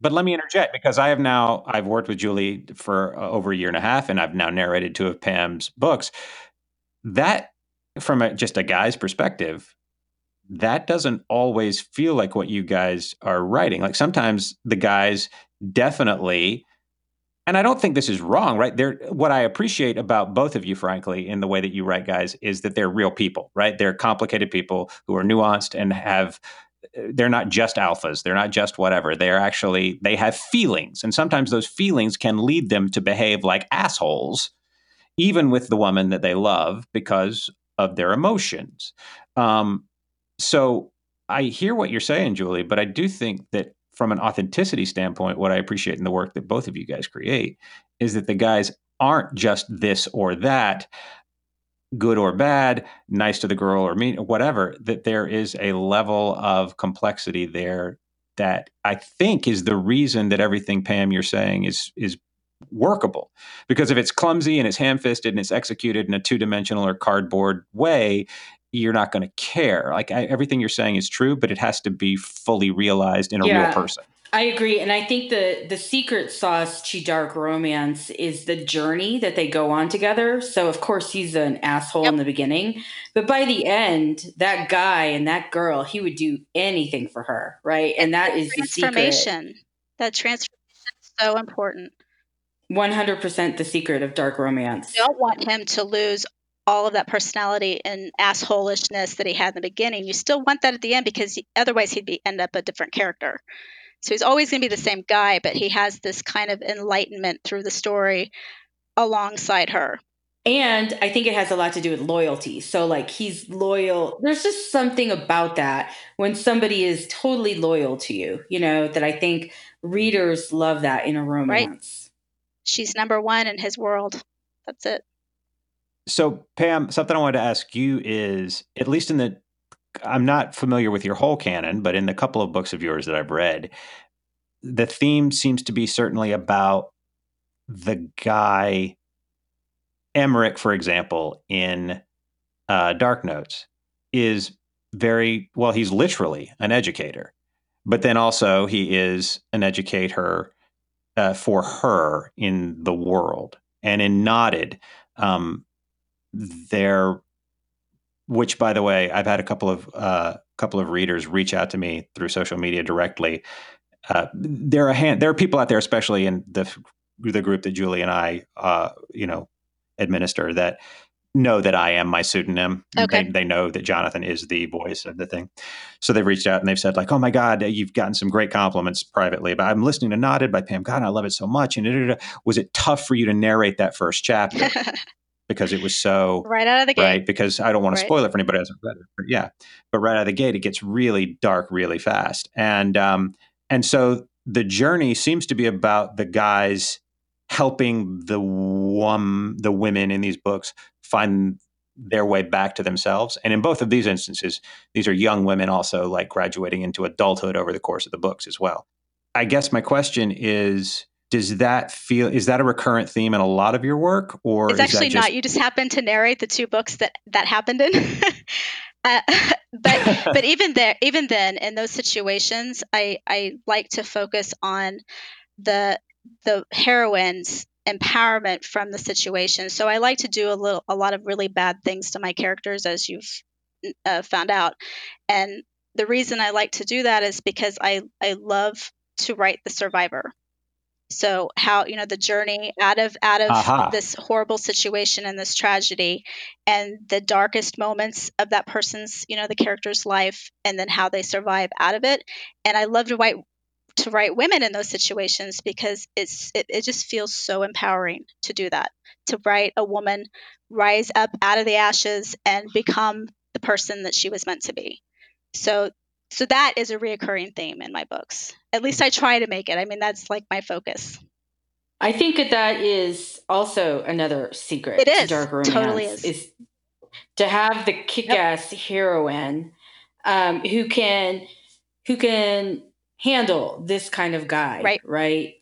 but let me interject because I have now I've worked with Julie for uh, over a year and a half and I've now narrated two of Pam's books. That from a, just a guy's perspective, that doesn't always feel like what you guys are writing. Like sometimes the guys definitely and I don't think this is wrong, right? They're what I appreciate about both of you, frankly, in the way that you write guys, is that they're real people, right? They're complicated people who are nuanced and have they're not just alphas they're not just whatever they're actually they have feelings. And sometimes those feelings can lead them to behave like assholes even with the woman that they love because of their emotions. Um, so i hear what you're saying julie but i do think that from an authenticity standpoint what i appreciate in the work that both of you guys create is that the guys aren't just this or that good or bad, nice to the girl or mean, whatever, that there is a level of complexity there that I think is the reason that everything Pam you're saying is is workable. Because if it's clumsy and it's ham-fisted and it's executed in a two-dimensional or cardboard way, you're not going to care. Like I, everything you're saying is true, but it has to be fully realized in a Yeah. real person. I agree, and I think the the secret sauce to dark romance is the journey that they go on together. So of course he's an asshole in the beginning, but by the end, that guy and that girl, he would do anything for her, right? And that is the secret. transformation. That transformation is so important. One hundred percent the secret of dark romance. You don't want him to lose all of that personality and assholishness that he had in the beginning. You still want that at the end because otherwise he'd be end up a different character. So he's always going to be the same guy, but he has this kind of enlightenment through the story alongside her. And I think it has a lot to do with loyalty. So, like, he's loyal. There's just something about that when somebody is totally loyal to you, you know, that I think readers love that in a romance. She's number one in his world. That's it. So, Pam, something I wanted to ask you is at least in the, I'm not familiar with your whole canon, but in the couple of books of yours that I've read, the theme seems to be certainly about the guy, Emmerich, for example, in uh, Dark Notes, is very, well, he's literally an educator, but then also he is an educator uh, for her in the world. And in Knotted, um, there which by the way i've had a couple of uh couple of readers reach out to me through social media directly. Uh, there are hand, there are people out there especially in the the group that julie and i uh you know administer that know that i am my pseudonym. Okay. they, they know that jonathan is the voice of the thing. So they've reached out and they've said like oh my god you've gotten some great compliments privately but i'm listening to Knotted by pam. God i love it so much. And da, da, da. was it tough for you to narrate that first chapter because it was so right out of the gate. right? Because I don't want to spoil it for anybody who hasn't read it. But yeah, but right out of the gate, it gets really dark really fast, and um, and so the journey seems to be about the guys helping the wom- the women in these books find their way back to themselves. And in both of these instances, these are young women also like graduating into adulthood over the course of the books as well. I guess my question is. Does that feel is that a recurrent theme in a lot of your work, or It's is that actually just not. You just happen to narrate the two books that that happened in. uh, but but even there, even then, in those situations, I I like to focus on the the heroine's empowerment from the situation. So I like to do a little a lot of really bad things to my characters as you've uh, found out. And the reason I like to do that is because I I love to write the survivor. So how you know the journey out of out of Aha. this horrible situation and this tragedy and the darkest moments of that person's you know the character's life and then how they survive out of it. And I love to write to write women in those situations because it's it, it just feels so empowering to do that to write a woman rise up out of the ashes and become the person that she was meant to be so so that is a reoccurring theme in my books at least i try to make it i mean that's like my focus I think that that is also another secret. It to dark romance Totally is. to have the kick-ass heroine um, who can who can handle this kind of guy, Right. Right.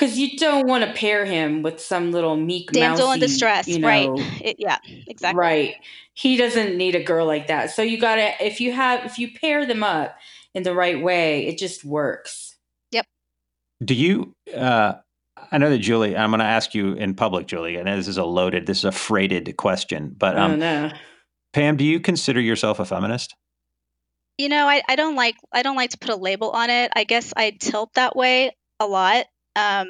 Because you don't want to pair him with some little meek damsel in distress you right it, yeah exactly Right. He doesn't need a girl like that. So you gotta if you have if you pair them up in the right way, it just works. Yep. Do you? Uh, I know that Julie. I'm going to ask you in public, Julie. I know this is a loaded, this is a freighted question, but um, don't know. Pam, do you consider yourself a feminist? you know I, I don't like i don't like to put a label on it i guess i tilt that way a lot um,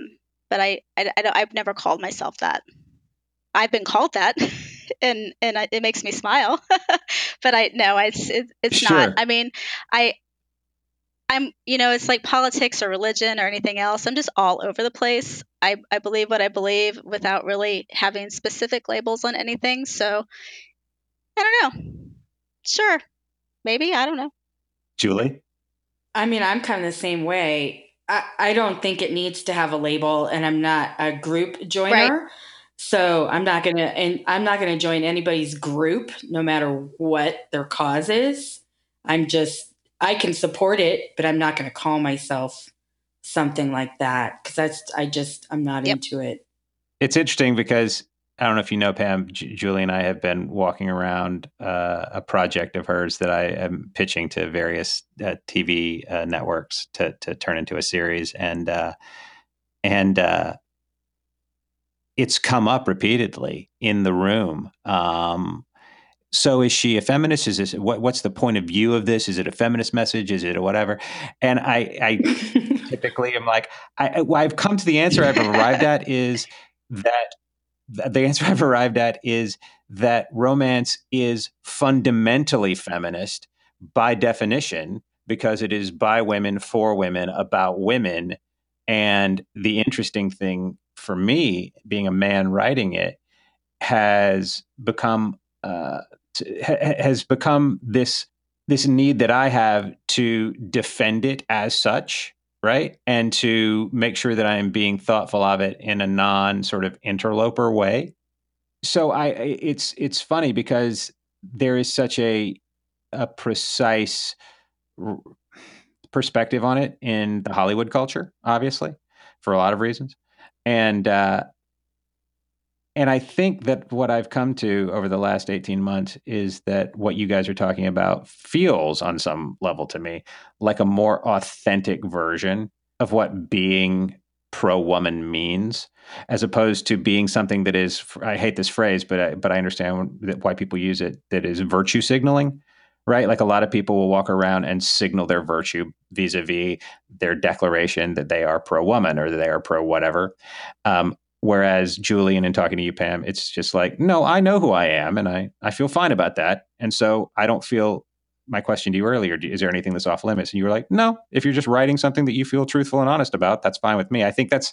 but I, I, I don't, i've never called myself that. I've been called that and and I- it makes me smile. But i no it's it, it's Sure. not i mean i i'm you know it's like politics or religion or anything else. I'm just all over the place. I i believe what i believe without really having specific labels on anything. So i don't know. Sure. Maybe. I don't know. Julie? I mean, I'm kind of the same way. I, I don't think it needs to have a label, and I'm not a group joiner. So I'm not gonna, and I'm not gonna join anybody's group, no matter what their cause is. I'm just, I can support it, but I'm not gonna call myself something like that because that's, I just, I'm not Yep. into it. It's interesting because I don't know if you know Pam. J- Julie and I have been walking around uh, a project of hers that I am pitching to various uh, TV uh, networks to to turn into a series, and uh, and uh, it's come up repeatedly in the room. Um, so is she a feminist? Is this what, what's the point of view of this? Is it a feminist message? Is it a whatever? And I, I typically am like, I, I've come to the answer I've arrived at is that th- the answer I've arrived at is that romance is fundamentally feminist by definition because it is by women for women about women. And the interesting thing for me, being a man writing it, has become uh, has become this this need that I have to defend it as such, right? And to make sure that I am being thoughtful of it in a non sort of interloper way. So I it's it's funny because there is such a a precise r- perspective on it in the Hollywood culture, obviously, for a lot of reasons. And uh and I think that what I've come to over the last 18 months is that what you guys are talking about feels on some level to me like a more authentic version of what being pro woman means as opposed to being something that is I hate this phrase but I, but I understand why people use it that is virtue signaling right? Like a lot of people will walk around and signal their virtue vis-a-vis their declaration that they are pro woman or that they are pro whatever um, Whereas Julian and talking to you, Pam, it's just like, no, I know who I am and I, I feel fine about that. And so I don't feel my question to you earlier, is there anything that's off limits? And you were like, no, if you're just writing something that you feel truthful and honest about, that's fine with me. I think that's,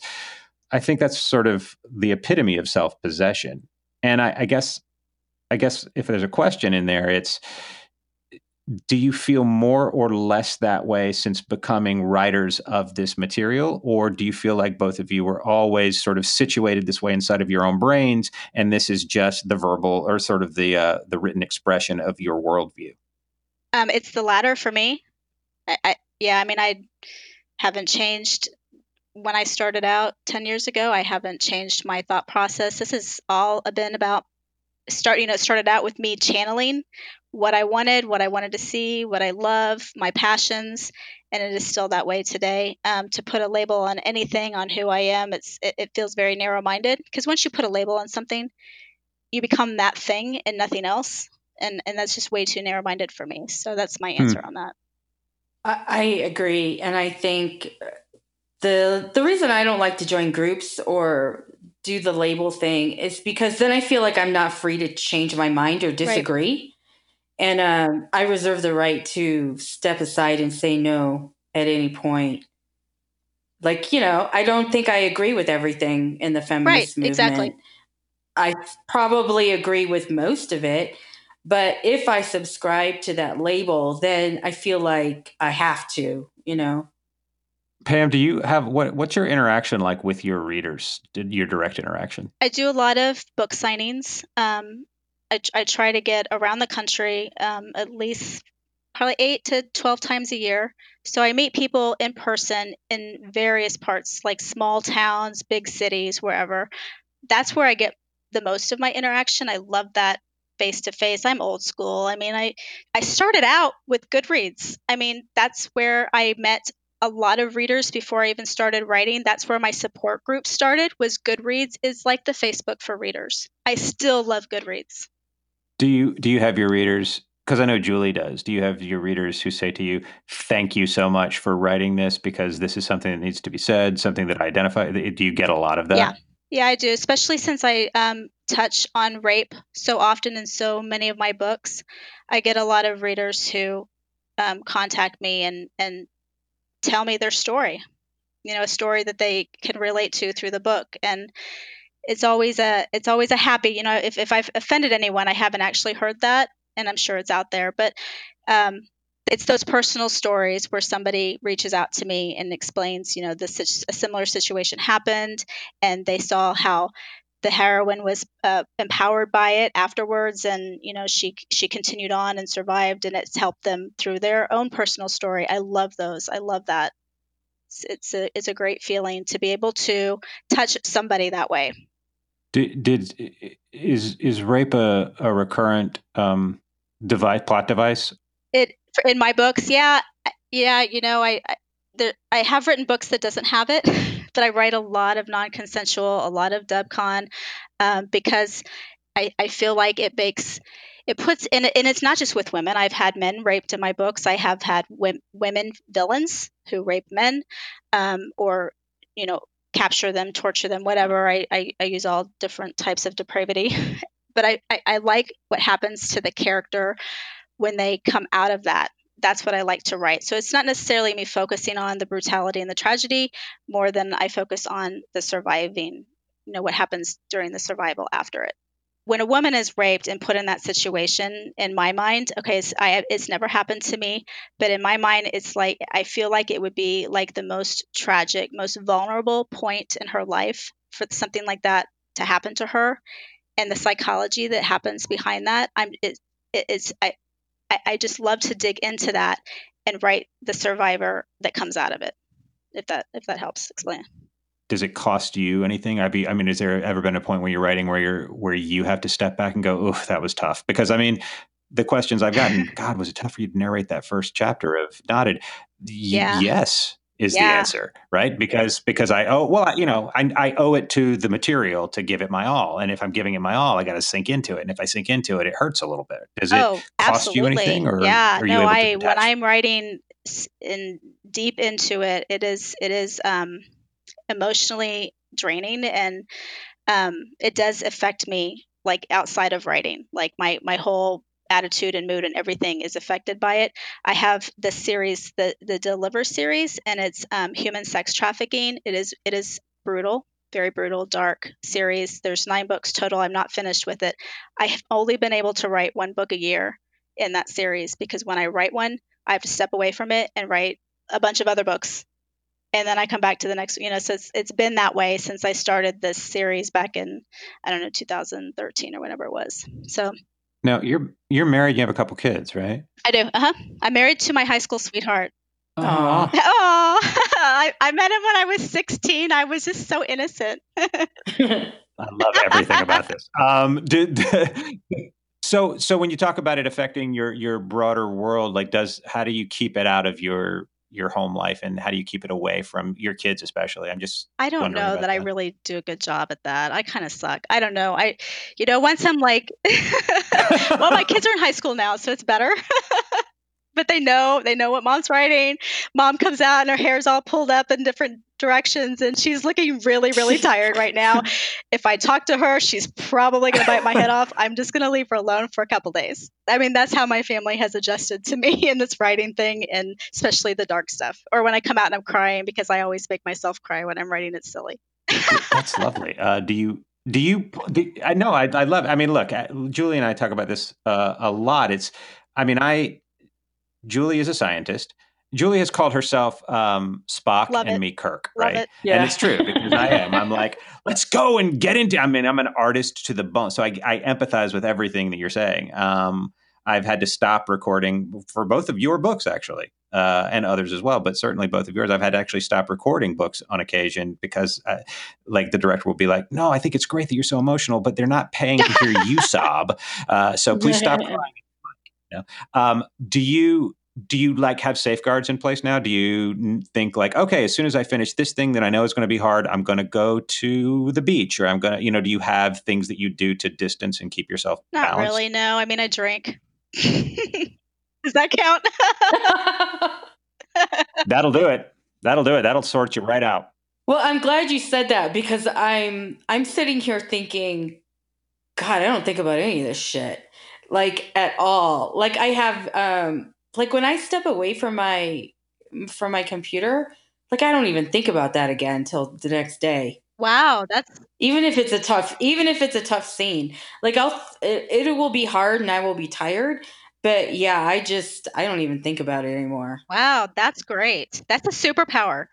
I think that's sort of the epitome of self-possession. And I, I guess, I guess if there's a question in there, it's, do you feel more or less that way since becoming writers of this material or do you feel like both of you were always sort of situated this way inside of your own brains and this is just the verbal or sort of the uh, the written expression of your worldview Um, it's the latter for me. I, I yeah, I mean, I haven't changed when I started out 10 years ago. I haven't changed my thought process. This has all been about start you know started out with me channeling what I wanted, what I wanted to see, what I love, my passions, and it is still that way today. Um, to put a label on anything on who I am, it's it, it feels very narrow-minded because once you put a label on something, you become that thing and nothing else, and and that's just way too narrow-minded for me. So that's my hmm. answer hmm. on that. I, I agree, and I think the the reason I don't like to join groups or do the label thing is because then I feel like I'm not free to change my mind or disagree. Right. And um, I reserve the right to step aside and say no at any point. Like, you know, I don't think I agree with everything in the feminist right, movement. Exactly. I probably agree with most of it. But if I subscribe to that label, then I feel like I have to, you know. Pam, do you have what? What's your interaction like with your readers? Did your direct interaction? I do a lot of book signings. Um, I, I try to get around the country um, at least probably eight to 12 times a year. So I meet people in person in various parts, like small towns, big cities, wherever. That's where I get the most of my interaction. I love that face to face. I'm old school. I mean, I I started out with Goodreads. I mean, that's where I met a lot of readers before I even started writing. That's where my support group started. Was Goodreads is like the Facebook for readers. I still love Goodreads. Do you do you have your readers? Because I know Julie does. Do you have your readers who say to you, "Thank you so much for writing this because this is something that needs to be said, something that I identify"? Do you get a lot of that? Yeah, yeah, I do. Especially since I um, touch on rape so often in so many of my books, I get a lot of readers who um, contact me and and tell me their story. You know, a story that they can relate to through the book, and it's always a it's always a happy. You know, if if I've offended anyone, I haven't actually heard that, and I'm sure it's out there, but. Um, it's those personal stories where somebody reaches out to me and explains, you know, this a similar situation happened, and they saw how the heroine was uh, empowered by it afterwards and you know she she continued on and survived and it's helped them through their own personal story i love those i love that it's, it's a it's a great feeling to be able to touch somebody that way did, did is is rape a, a recurrent um device plot device? It in my books yeah yeah you know i I, I have written books that doesn't have it but I write a lot of non consensual, a lot of dubcon, um, because I, I feel like it makes it puts in and it's not just with women. I've had men raped in my books. I have had women villains who rape men um, or you know capture them torture them whatever I, I, I use all different types of depravity but I, I, I like what happens to the character when they come out of that that's what I like to write. So it's not necessarily me focusing on the brutality and the tragedy more than I focus on the surviving, you know, what happens during the survival after it. When a woman is raped and put in that situation, in my mind, okay, it's, I, it's never happened to me, but in my mind, it's like I feel like it would be like the most tragic, most vulnerable point in her life for something like that to happen to her, and the psychology that happens behind that. I'm it, it's I, I, I just love to dig into that and write the survivor that comes out of it. If that if that helps explain. Does it cost you anything? I be I mean, has there ever been a point where you're writing where you're where you have to step back and go, "Oof, that was tough"? Because I mean, the questions I've gotten, God, was it tough for you to narrate that first chapter of Knotted? Yeah. yes, is yeah. the answer, right? Because because I owe well, I, you know, I, I owe it to the material to give it my all, and if I'm giving it my all, I got to sink into it, and if I sink into it, it hurts a little bit. Does oh, it cost absolutely. you anything? Or yeah, no, I when I'm writing in deep into it, it is it is um, emotionally draining, and um, it does affect me like outside of writing, like my my whole attitude and mood and everything is affected by it. I have the series, the the Deliver series, and it's um, human sex trafficking. It is it is brutal, very brutal, dark series. There's nine books total. I'm not finished with it. I have only been able to write one book a year in that series because when I write one, I have to step away from it and write a bunch of other books. And then I come back to the next, you know, so it's, it's been that way since I started this series back in, I don't know, 2013 or whatever it was. So now you're you're married. You have a couple kids, right? I do. Uh huh. I'm married to my high school sweetheart. Aww. Oh, I, I met him when I was 16. I was just so innocent. I love everything about this. Um, did, so so when you talk about it affecting your your broader world, like does how do you keep it out of your your home life and how do you keep it away from your kids especially? I'm just i don't know that, that, i really do a good job at that. I kind of suck. I don't know. I you know once i'm like well my kids are in high school now so it's better but they know they know what mom's writing. Mom comes out and her hair's all pulled up in different directions and she's looking really really tired right now. If I talk to her, she's probably going to bite my head off. I'm just going to leave her alone for a couple days. I mean, that's how my family has adjusted to me in this writing thing and especially the dark stuff. Or when I come out and I'm crying because I always make myself cry when I'm writing it's silly. that's lovely. Uh, do you do you do, i know I, I love i mean look uh, julie and i talk about this uh, a lot it's i mean i Julie is a scientist. Julie has called herself um, Spock Love and it. me Kirk, Love right? Yeah. And it's true because I am. I'm like, let's go and get into. I mean, I'm an artist to the bone, so I, I empathize with everything that you're saying. Um, I've had to stop recording for both of your books, actually, uh, and others as well, but certainly both of yours. I've had to actually stop recording books on occasion because, uh, like, the director will be like, "No, I think it's great that you're so emotional, but they're not paying to hear you sob, uh, so please stop crying." You know? um, do you do you like have safeguards in place now? Do you think like, okay, as soon as I finish this thing that I know is going to be hard, I'm going to go to the beach, or I'm going to, you know, do you have things that you do to distance and keep yourself? Not balanced? really. No, I mean, I drink. Does that count? That'll do it. That'll do it. That'll sort you right out. Well, I'm glad you said that because I'm I'm sitting here thinking, God, I don't think about any of this shit like at all. Like I have um like when I step away from my from my computer, like I don't even think about that again until the next day. Wow, that's even if it's a tough even if it's a tough scene. Like I'll it, it will be hard and I will be tired, but yeah, I just I don't even think about it anymore. Wow, that's great. That's a superpower.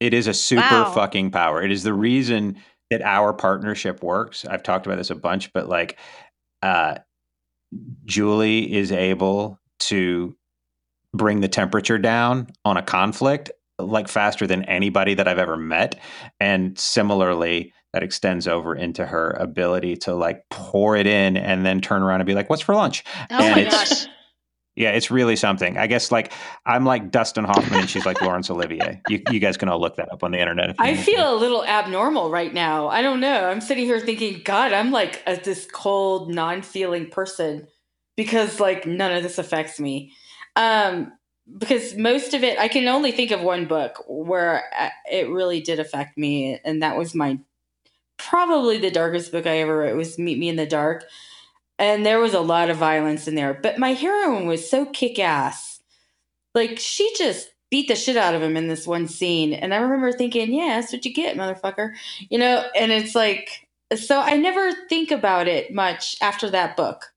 It is a super wow. fucking power. It is the reason that our partnership works. I've talked about this a bunch, but like uh Julie is able to bring the temperature down on a conflict like faster than anybody that I've ever met. And similarly, that extends over into her ability to like pour it in and then turn around and be like, what's for lunch? Oh and my gosh. Yeah, it's really something. I guess like I'm like Dustin Hoffman and she's like Laurence Olivier. You, you guys can all look that up on the internet. I feel a little abnormal right now. I don't know. I'm sitting here thinking, God, I'm like a, this cold, non-feeling person because like none of this affects me. Um, because most of it, I can only think of one book where uh, it really did affect me, and that was my probably the darkest book I ever wrote. Was Meet Me in the Dark, and there was a lot of violence in there. But my heroine was so kick ass, like she just beat the shit out of him in this one scene, and I remember thinking, "Yeah, that's what you get, motherfucker," you know. And it's like, so I never think about it much after that book.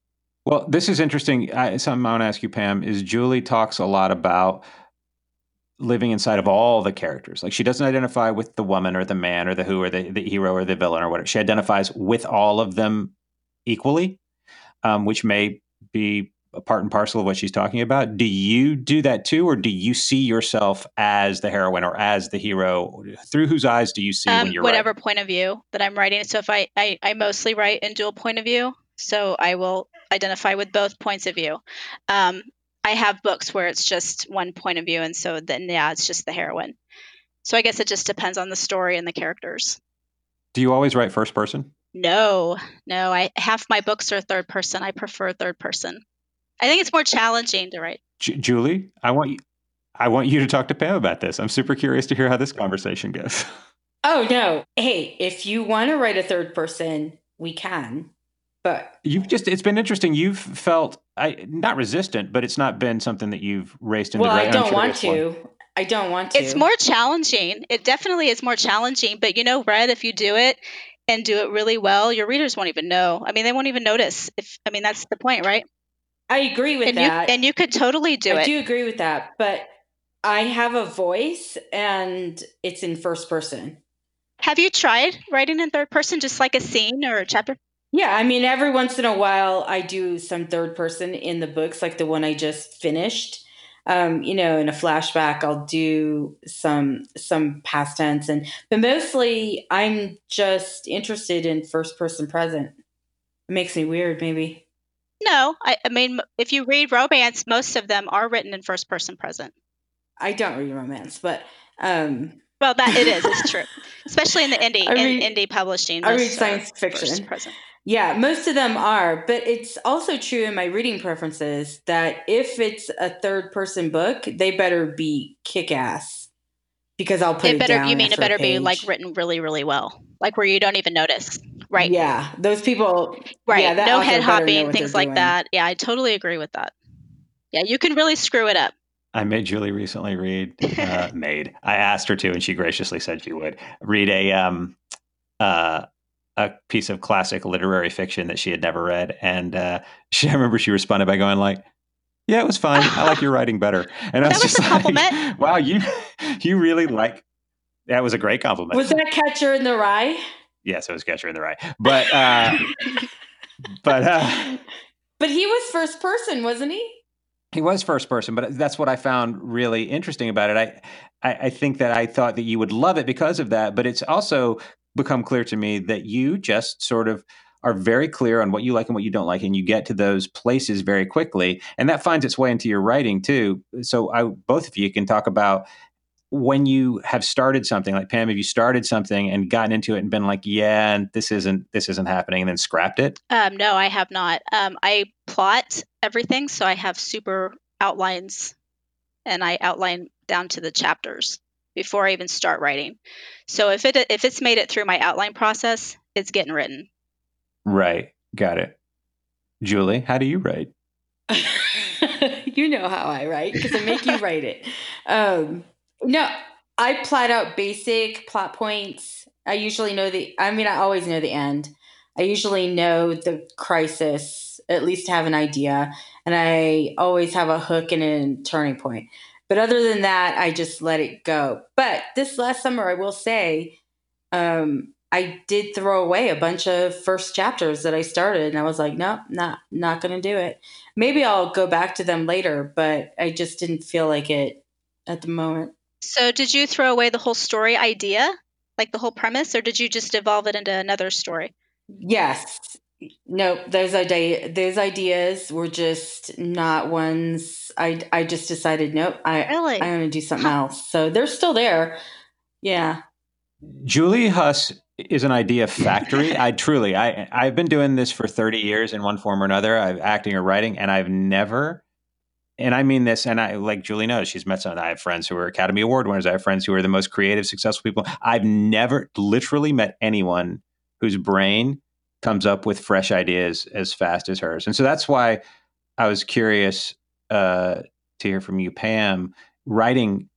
Well, this is interesting. I, something I want to ask you, Pam, is Julie talks a lot about living inside of all the characters. Like she doesn't identify with the woman or the man or the who or the, the hero or the villain or whatever. She identifies with all of them equally, um, which may be a part and parcel of what she's talking about. Do you do that too, or do you see yourself as the heroine or as the hero? Through whose eyes do you see um, when you're whatever writing? point of view that I'm writing? So if I, I I mostly write in dual point of view, so I will identify with both points of view. Um, I have books where it's just one point of view, and so then yeah, it's just the heroine. So I guess it just depends on the story and the characters. Do you always write first person? No, no. I half my books are third person. I prefer third person. I think it's more challenging to write. J- Julie, I want you. I want you to talk to Pam about this. I'm super curious to hear how this conversation goes. Oh no! Hey, if you want to write a third person, we can. But you've just it's been interesting. You've felt I not resistant, but it's not been something that you've raced into. The body. Well, I don't want to. One. I don't want to. It's more challenging. It definitely is more challenging. But you know, Red, if you do it and do it really well, your readers won't even know. I mean, they won't even notice. If I mean, that's the point, right? I agree with and that. You, and you could totally do I it. I do agree with that, but I have a voice, and it's in first person. Have you tried writing in third person, just like a scene or a chapter? Yeah, I mean, every once in a while, I do some third person in the books, like the one I just finished. Um, you know, in a flashback, I'll do some some past tense, and but mostly I'm just interested in first person present. It makes me weird, maybe. No, I, I mean, if you read romance, most of them are written in first person present. I don't read romance, but um, well, that it is. It's true, especially in the indie read, in indie publishing. I read science fiction. Yeah, most of them are, but it's also true in my reading preferences that if it's a third person book, they better be kick ass because I'll put it, it better. You mean it better be like written really, really well, like where you don't even notice, right? Yeah, those people. Right, yeah, no head hopping, things like doing. that. Yeah, I totally agree with that. Yeah, you can really screw it up. I made Julie recently read. Uh, made. I asked her to, and she graciously said she would read a um, uh, a piece of classic literary fiction that she had never read, and uh, she I remember she responded by going like, "Yeah, it was fine. I like your writing better." And I was, was just like, compliment. "Wow, you you really like." That was a great compliment. Was that Catcher in the Rye? Yes, it was Catcher in the Rye, but uh, but uh, but he was first person, wasn't he? He was first person, but that's what I found really interesting about it. I, I, I think that I thought that you would love it because of that, but it's also become clear to me that you just sort of are very clear on what you like and what you don't like, and you get to those places very quickly, and that finds its way into your writing too. So, I both of you can talk about when you have started something like Pam, have you started something and gotten into it and been like, yeah, and this isn't this isn't happening, and then scrapped it? Um, no, I have not. Um, I plot everything, so I have super outlines, and I outline down to the chapters before I even start writing. So if it if it's made it through my outline process, it's getting written. Right. Got it. Julie, how do you write? you know how I write because I make you write it. Um, no, I plot out basic plot points. I usually know the. I mean, I always know the end. I usually know the crisis, at least have an idea, and I always have a hook and a turning point. But other than that, I just let it go. But this last summer, I will say, um, I did throw away a bunch of first chapters that I started, and I was like, nope, not not gonna do it. Maybe I'll go back to them later, but I just didn't feel like it at the moment. So, did you throw away the whole story idea, like the whole premise, or did you just evolve it into another story? Yes, Nope, those idea those ideas were just not ones I I just decided nope, I really? I'm going to do something huh. else. So they're still there. Yeah. Julie Huss is an idea factory. I truly I I've been doing this for 30 years in one form or another. I've acting or writing and I've never and I mean this, and I like Julie knows she's met some. I have friends who are Academy Award winners. I have friends who are the most creative, successful people. I've never literally met anyone whose brain comes up with fresh ideas as fast as hers. And so that's why I was curious uh, to hear from you, Pam, writing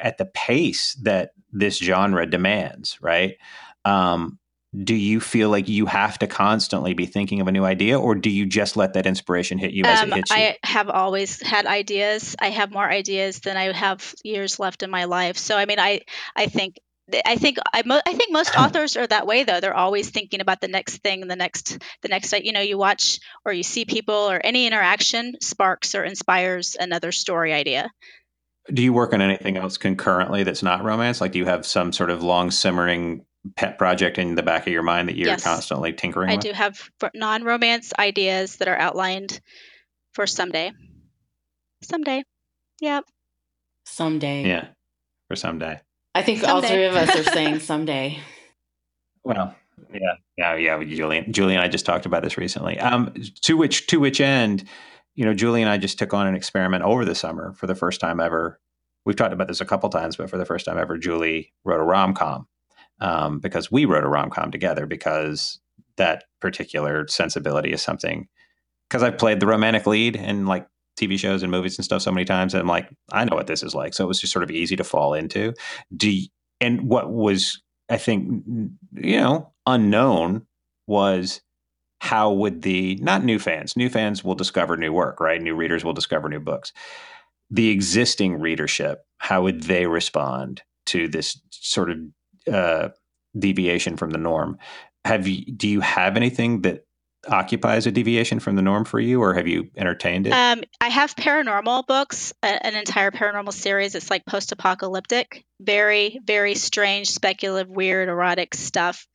at the pace that this genre demands, right? Um, do you feel like you have to constantly be thinking of a new idea or do you just let that inspiration hit you as um, it hits you? I have always had ideas. I have more ideas than I have years left in my life. So I mean I I think I think I, mo- I think most authors are that way though. They're always thinking about the next thing, the next the next you know you watch or you see people or any interaction sparks or inspires another story idea. Do you work on anything else concurrently that's not romance? Like do you have some sort of long simmering pet project in the back of your mind that you're yes, constantly tinkering I with? do have non-romance ideas that are outlined for someday. Someday. Yep. Someday. Yeah. For someday. I think someday. all three of us are saying someday. Well, yeah, yeah, yeah. Julian, Julie and I just talked about this recently. Um, to which to which end, you know, Julie and I just took on an experiment over the summer for the first time ever. We've talked about this a couple times, but for the first time ever, Julie wrote a rom com um, because we wrote a rom com together because that particular sensibility is something. Because I've played the romantic lead in like TV shows and movies and stuff so many times. And I'm like, I know what this is like. So it was just sort of easy to fall into. Do you, and what was, I think, you know, unknown was how would the not new fans, new fans will discover new work, right? New readers will discover new books. The existing readership, how would they respond to this sort of uh, deviation from the norm? Have you do you have anything that occupies a deviation from the norm for you, or have you entertained it? Um, I have paranormal books, a, an entire paranormal series. It's like post apocalyptic, very, very strange, speculative, weird, erotic stuff.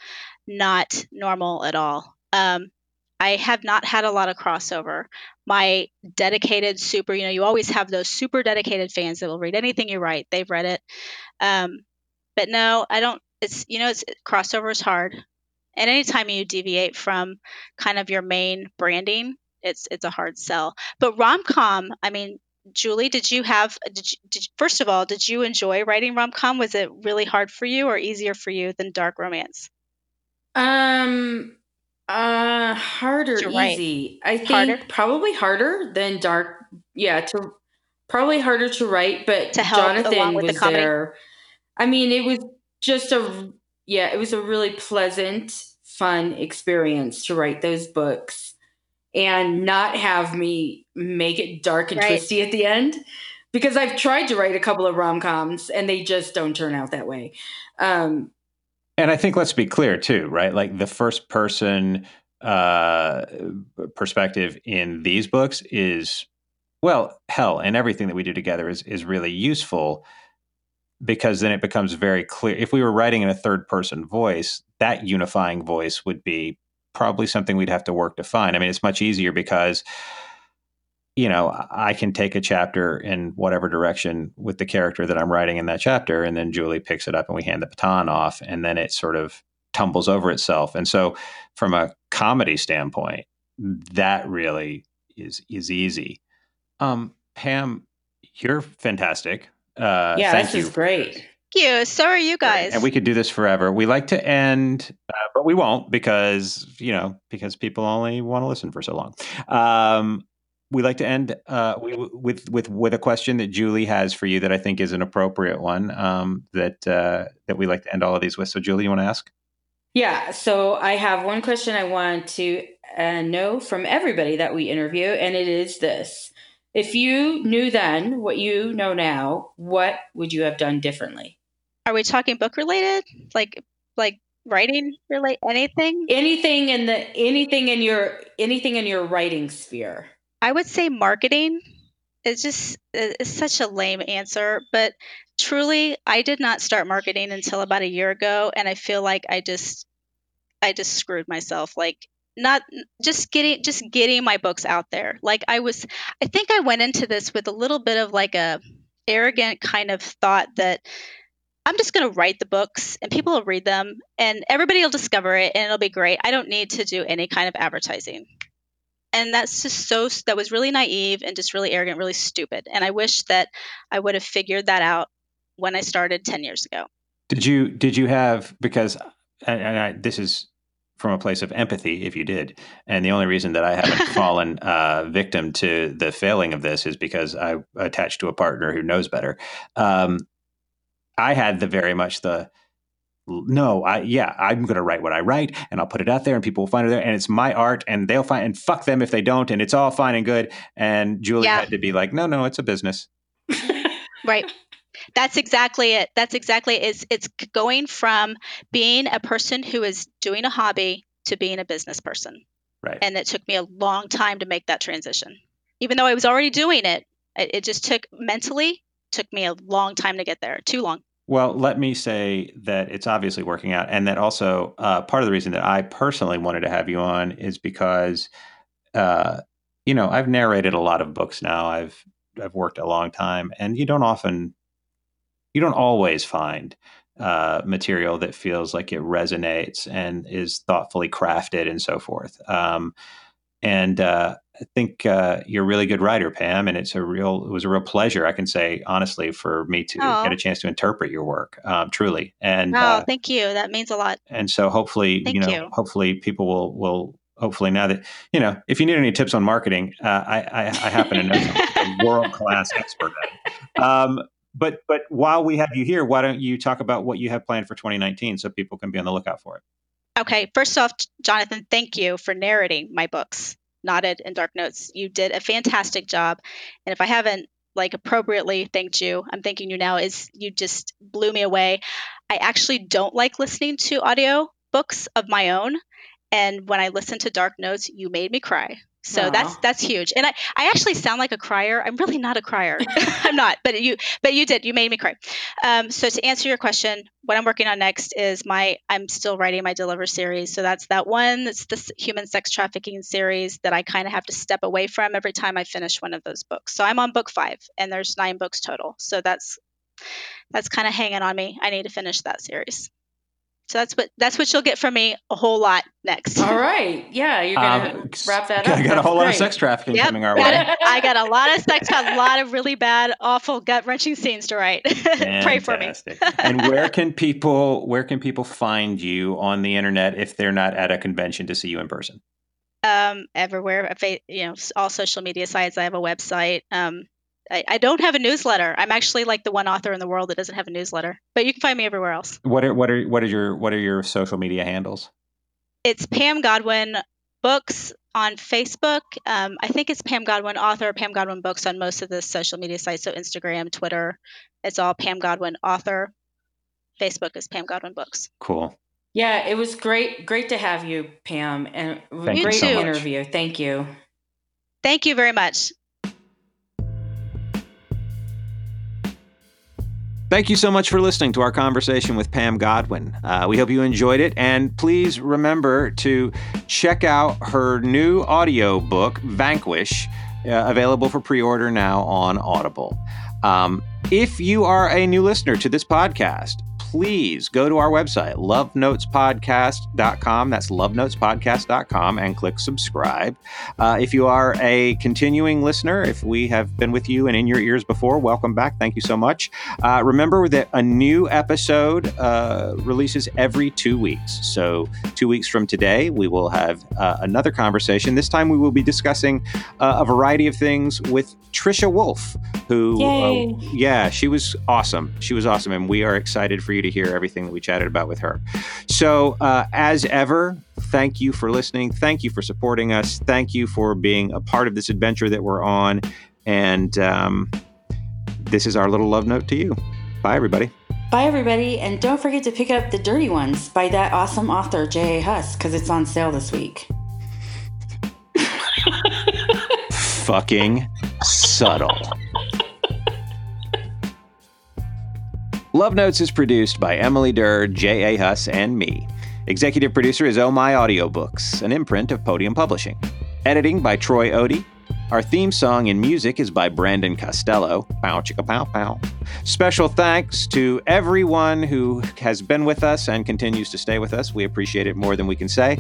Not normal at all. Um, I have not had a lot of crossover. My dedicated super, you know, you always have those super dedicated fans that will read anything you write. They've read it. Um, but no, I don't. It's you know, it's crossover is hard, and anytime you deviate from kind of your main branding, it's it's a hard sell. But rom com, I mean, Julie, did you have? Did you, did, first of all, did you enjoy writing rom com? Was it really hard for you, or easier for you than dark romance? Um, uh, harder, easy. I think harder? probably harder than dark. Yeah, to probably harder to write, but to help Jonathan was the there. I mean, it was just a yeah, it was a really pleasant, fun experience to write those books and not have me make it dark and right. twisty at the end because I've tried to write a couple of rom coms and they just don't turn out that way. Um, and I think let's be clear too, right? Like the first person uh, perspective in these books is well, hell, and everything that we do together is is really useful because then it becomes very clear. If we were writing in a third person voice, that unifying voice would be probably something we'd have to work to find. I mean, it's much easier because you know, I can take a chapter in whatever direction with the character that I'm writing in that chapter, and then Julie picks it up and we hand the baton off, and then it sort of tumbles over itself. And so, from a comedy standpoint, that really is is easy. Um, Pam, you're fantastic. Uh, yeah, thank this you. is great. Thank you. So are you guys. And we could do this forever. We like to end, uh, but we won't because you know because people only want to listen for so long. Um, we like to end uh, we, with with with a question that Julie has for you that I think is an appropriate one um, that uh, that we like to end all of these with. So, Julie, you want to ask? Yeah. So I have one question I want to uh, know from everybody that we interview, and it is this: If you knew then what you know now, what would you have done differently? Are we talking book related, like like writing relate anything? Anything in the anything in your anything in your writing sphere. I would say marketing is just is such a lame answer, but truly I did not start marketing until about a year ago and I feel like I just I just screwed myself like not just getting just getting my books out there. Like I was I think I went into this with a little bit of like a arrogant kind of thought that I'm just going to write the books and people will read them and everybody will discover it and it'll be great. I don't need to do any kind of advertising and that's just so that was really naive and just really arrogant really stupid and i wish that i would have figured that out when i started 10 years ago did you did you have because and I, this is from a place of empathy if you did and the only reason that i haven't fallen uh, victim to the failing of this is because i attached to a partner who knows better um, i had the very much the no, I yeah, I'm going to write what I write, and I'll put it out there, and people will find it there, and it's my art, and they'll find and fuck them if they don't, and it's all fine and good. And Julie yeah. had to be like, no, no, it's a business. right. That's exactly it. That's exactly it. It's it's going from being a person who is doing a hobby to being a business person. Right. And it took me a long time to make that transition. Even though I was already doing it, it, it just took mentally took me a long time to get there. Too long. Well, let me say that it's obviously working out, and that also uh, part of the reason that I personally wanted to have you on is because, uh, you know, I've narrated a lot of books now. I've I've worked a long time, and you don't often, you don't always find uh, material that feels like it resonates and is thoughtfully crafted and so forth. Um, and uh, I think uh, you're a really good writer, Pam, and it's a real it was a real pleasure. I can say honestly for me to oh. get a chance to interpret your work, um, truly. And oh, thank you. That means a lot. And so hopefully, thank you know, you. hopefully people will will hopefully now that you know if you need any tips on marketing, uh, I, I, I happen to know a world class expert at it. Um, but but while we have you here, why don't you talk about what you have planned for 2019 so people can be on the lookout for it? Okay, first off, Jonathan, thank you for narrating my books, Knotted and Dark Notes. You did a fantastic job. And if I haven't like appropriately thanked you, I'm thanking you now, is you just blew me away. I actually don't like listening to audio books of my own. And when I listened to Dark Notes, you made me cry. So that's that's huge. And I, I actually sound like a crier. I'm really not a crier. I'm not, but you but you did. You made me cry. Um, so to answer your question, what I'm working on next is my I'm still writing my Deliver series. So that's that one. That's the human sex trafficking series that I kind of have to step away from every time I finish one of those books. So I'm on book five, and there's nine books total. So that's that's kind of hanging on me. I need to finish that series. So that's what that's what you'll get from me a whole lot next. All right. Yeah, you're gonna um, wrap that up. I got a whole lot of sex trafficking yep, coming our way. I got a lot of sex, got a lot of really bad, awful, gut wrenching scenes to write. Pray for me. and where can people where can people find you on the internet if they're not at a convention to see you in person? Um, everywhere, you know, all social media sites. I have a website. Um, I, I, don't have a newsletter. I'm actually like the one author in the world that doesn't have a newsletter. But you can find me everywhere else. What are what are what are your what are your social media handles? It's Pam Godwin Books on Facebook. Um, I think it's Pam Godwin Author, Pam Godwin Books on most of the social media sites. So Instagram, Twitter, it's all Pam Godwin Author. Facebook is Pam Godwin Books. Cool. Yeah, it was great. Great to have you, Pam, and Thank great so interview. Thank you. Thank you very much. Thank you so much for listening to our conversation with Pam Godwin. Uh, we hope you enjoyed it. And please remember to check out her new audio book, Vanquish, uh, available for pre order now on Audible. Um, if you are a new listener to this podcast, please go to our website, lovenotespodcast.com. That's lovenotespodcast.com and click subscribe. Uh, if you are a continuing listener, if we have been with you and in your ears before, welcome back. Thank you so much. Uh, remember that a new episode uh, releases every two weeks. So, two weeks from today, we will have uh, another conversation. This time, we will be discussing uh, a variety of things with Trisha Wolfe, who, uh, yeah, she was awesome. She was awesome. And we are excited for you to hear everything that we chatted about with her. So, uh, as ever, thank you for listening. Thank you for supporting us. Thank you for being a part of this adventure that we're on. And um, this is our little love note to you. Bye, everybody. Bye, everybody. And don't forget to pick up The Dirty Ones by that awesome author, J.A. Huss, because it's on sale this week. Fucking subtle. Love Notes is produced by Emily Durr, J.A. Huss, and me. Executive producer is Oh My Audiobooks, an imprint of Podium Publishing. Editing by Troy Odie. Our theme song and music is by Brandon Costello. Pow chicka pow pow. Special thanks to everyone who has been with us and continues to stay with us. We appreciate it more than we can say.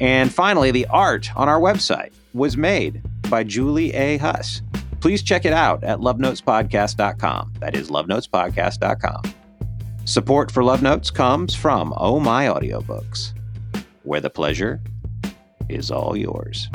And finally, the art on our website was made by Julie A. Huss please check it out at lovenotespodcast.com. That is lovenotespodcast.com. Support for Love Notes comes from Oh My Audiobooks, where the pleasure is all yours.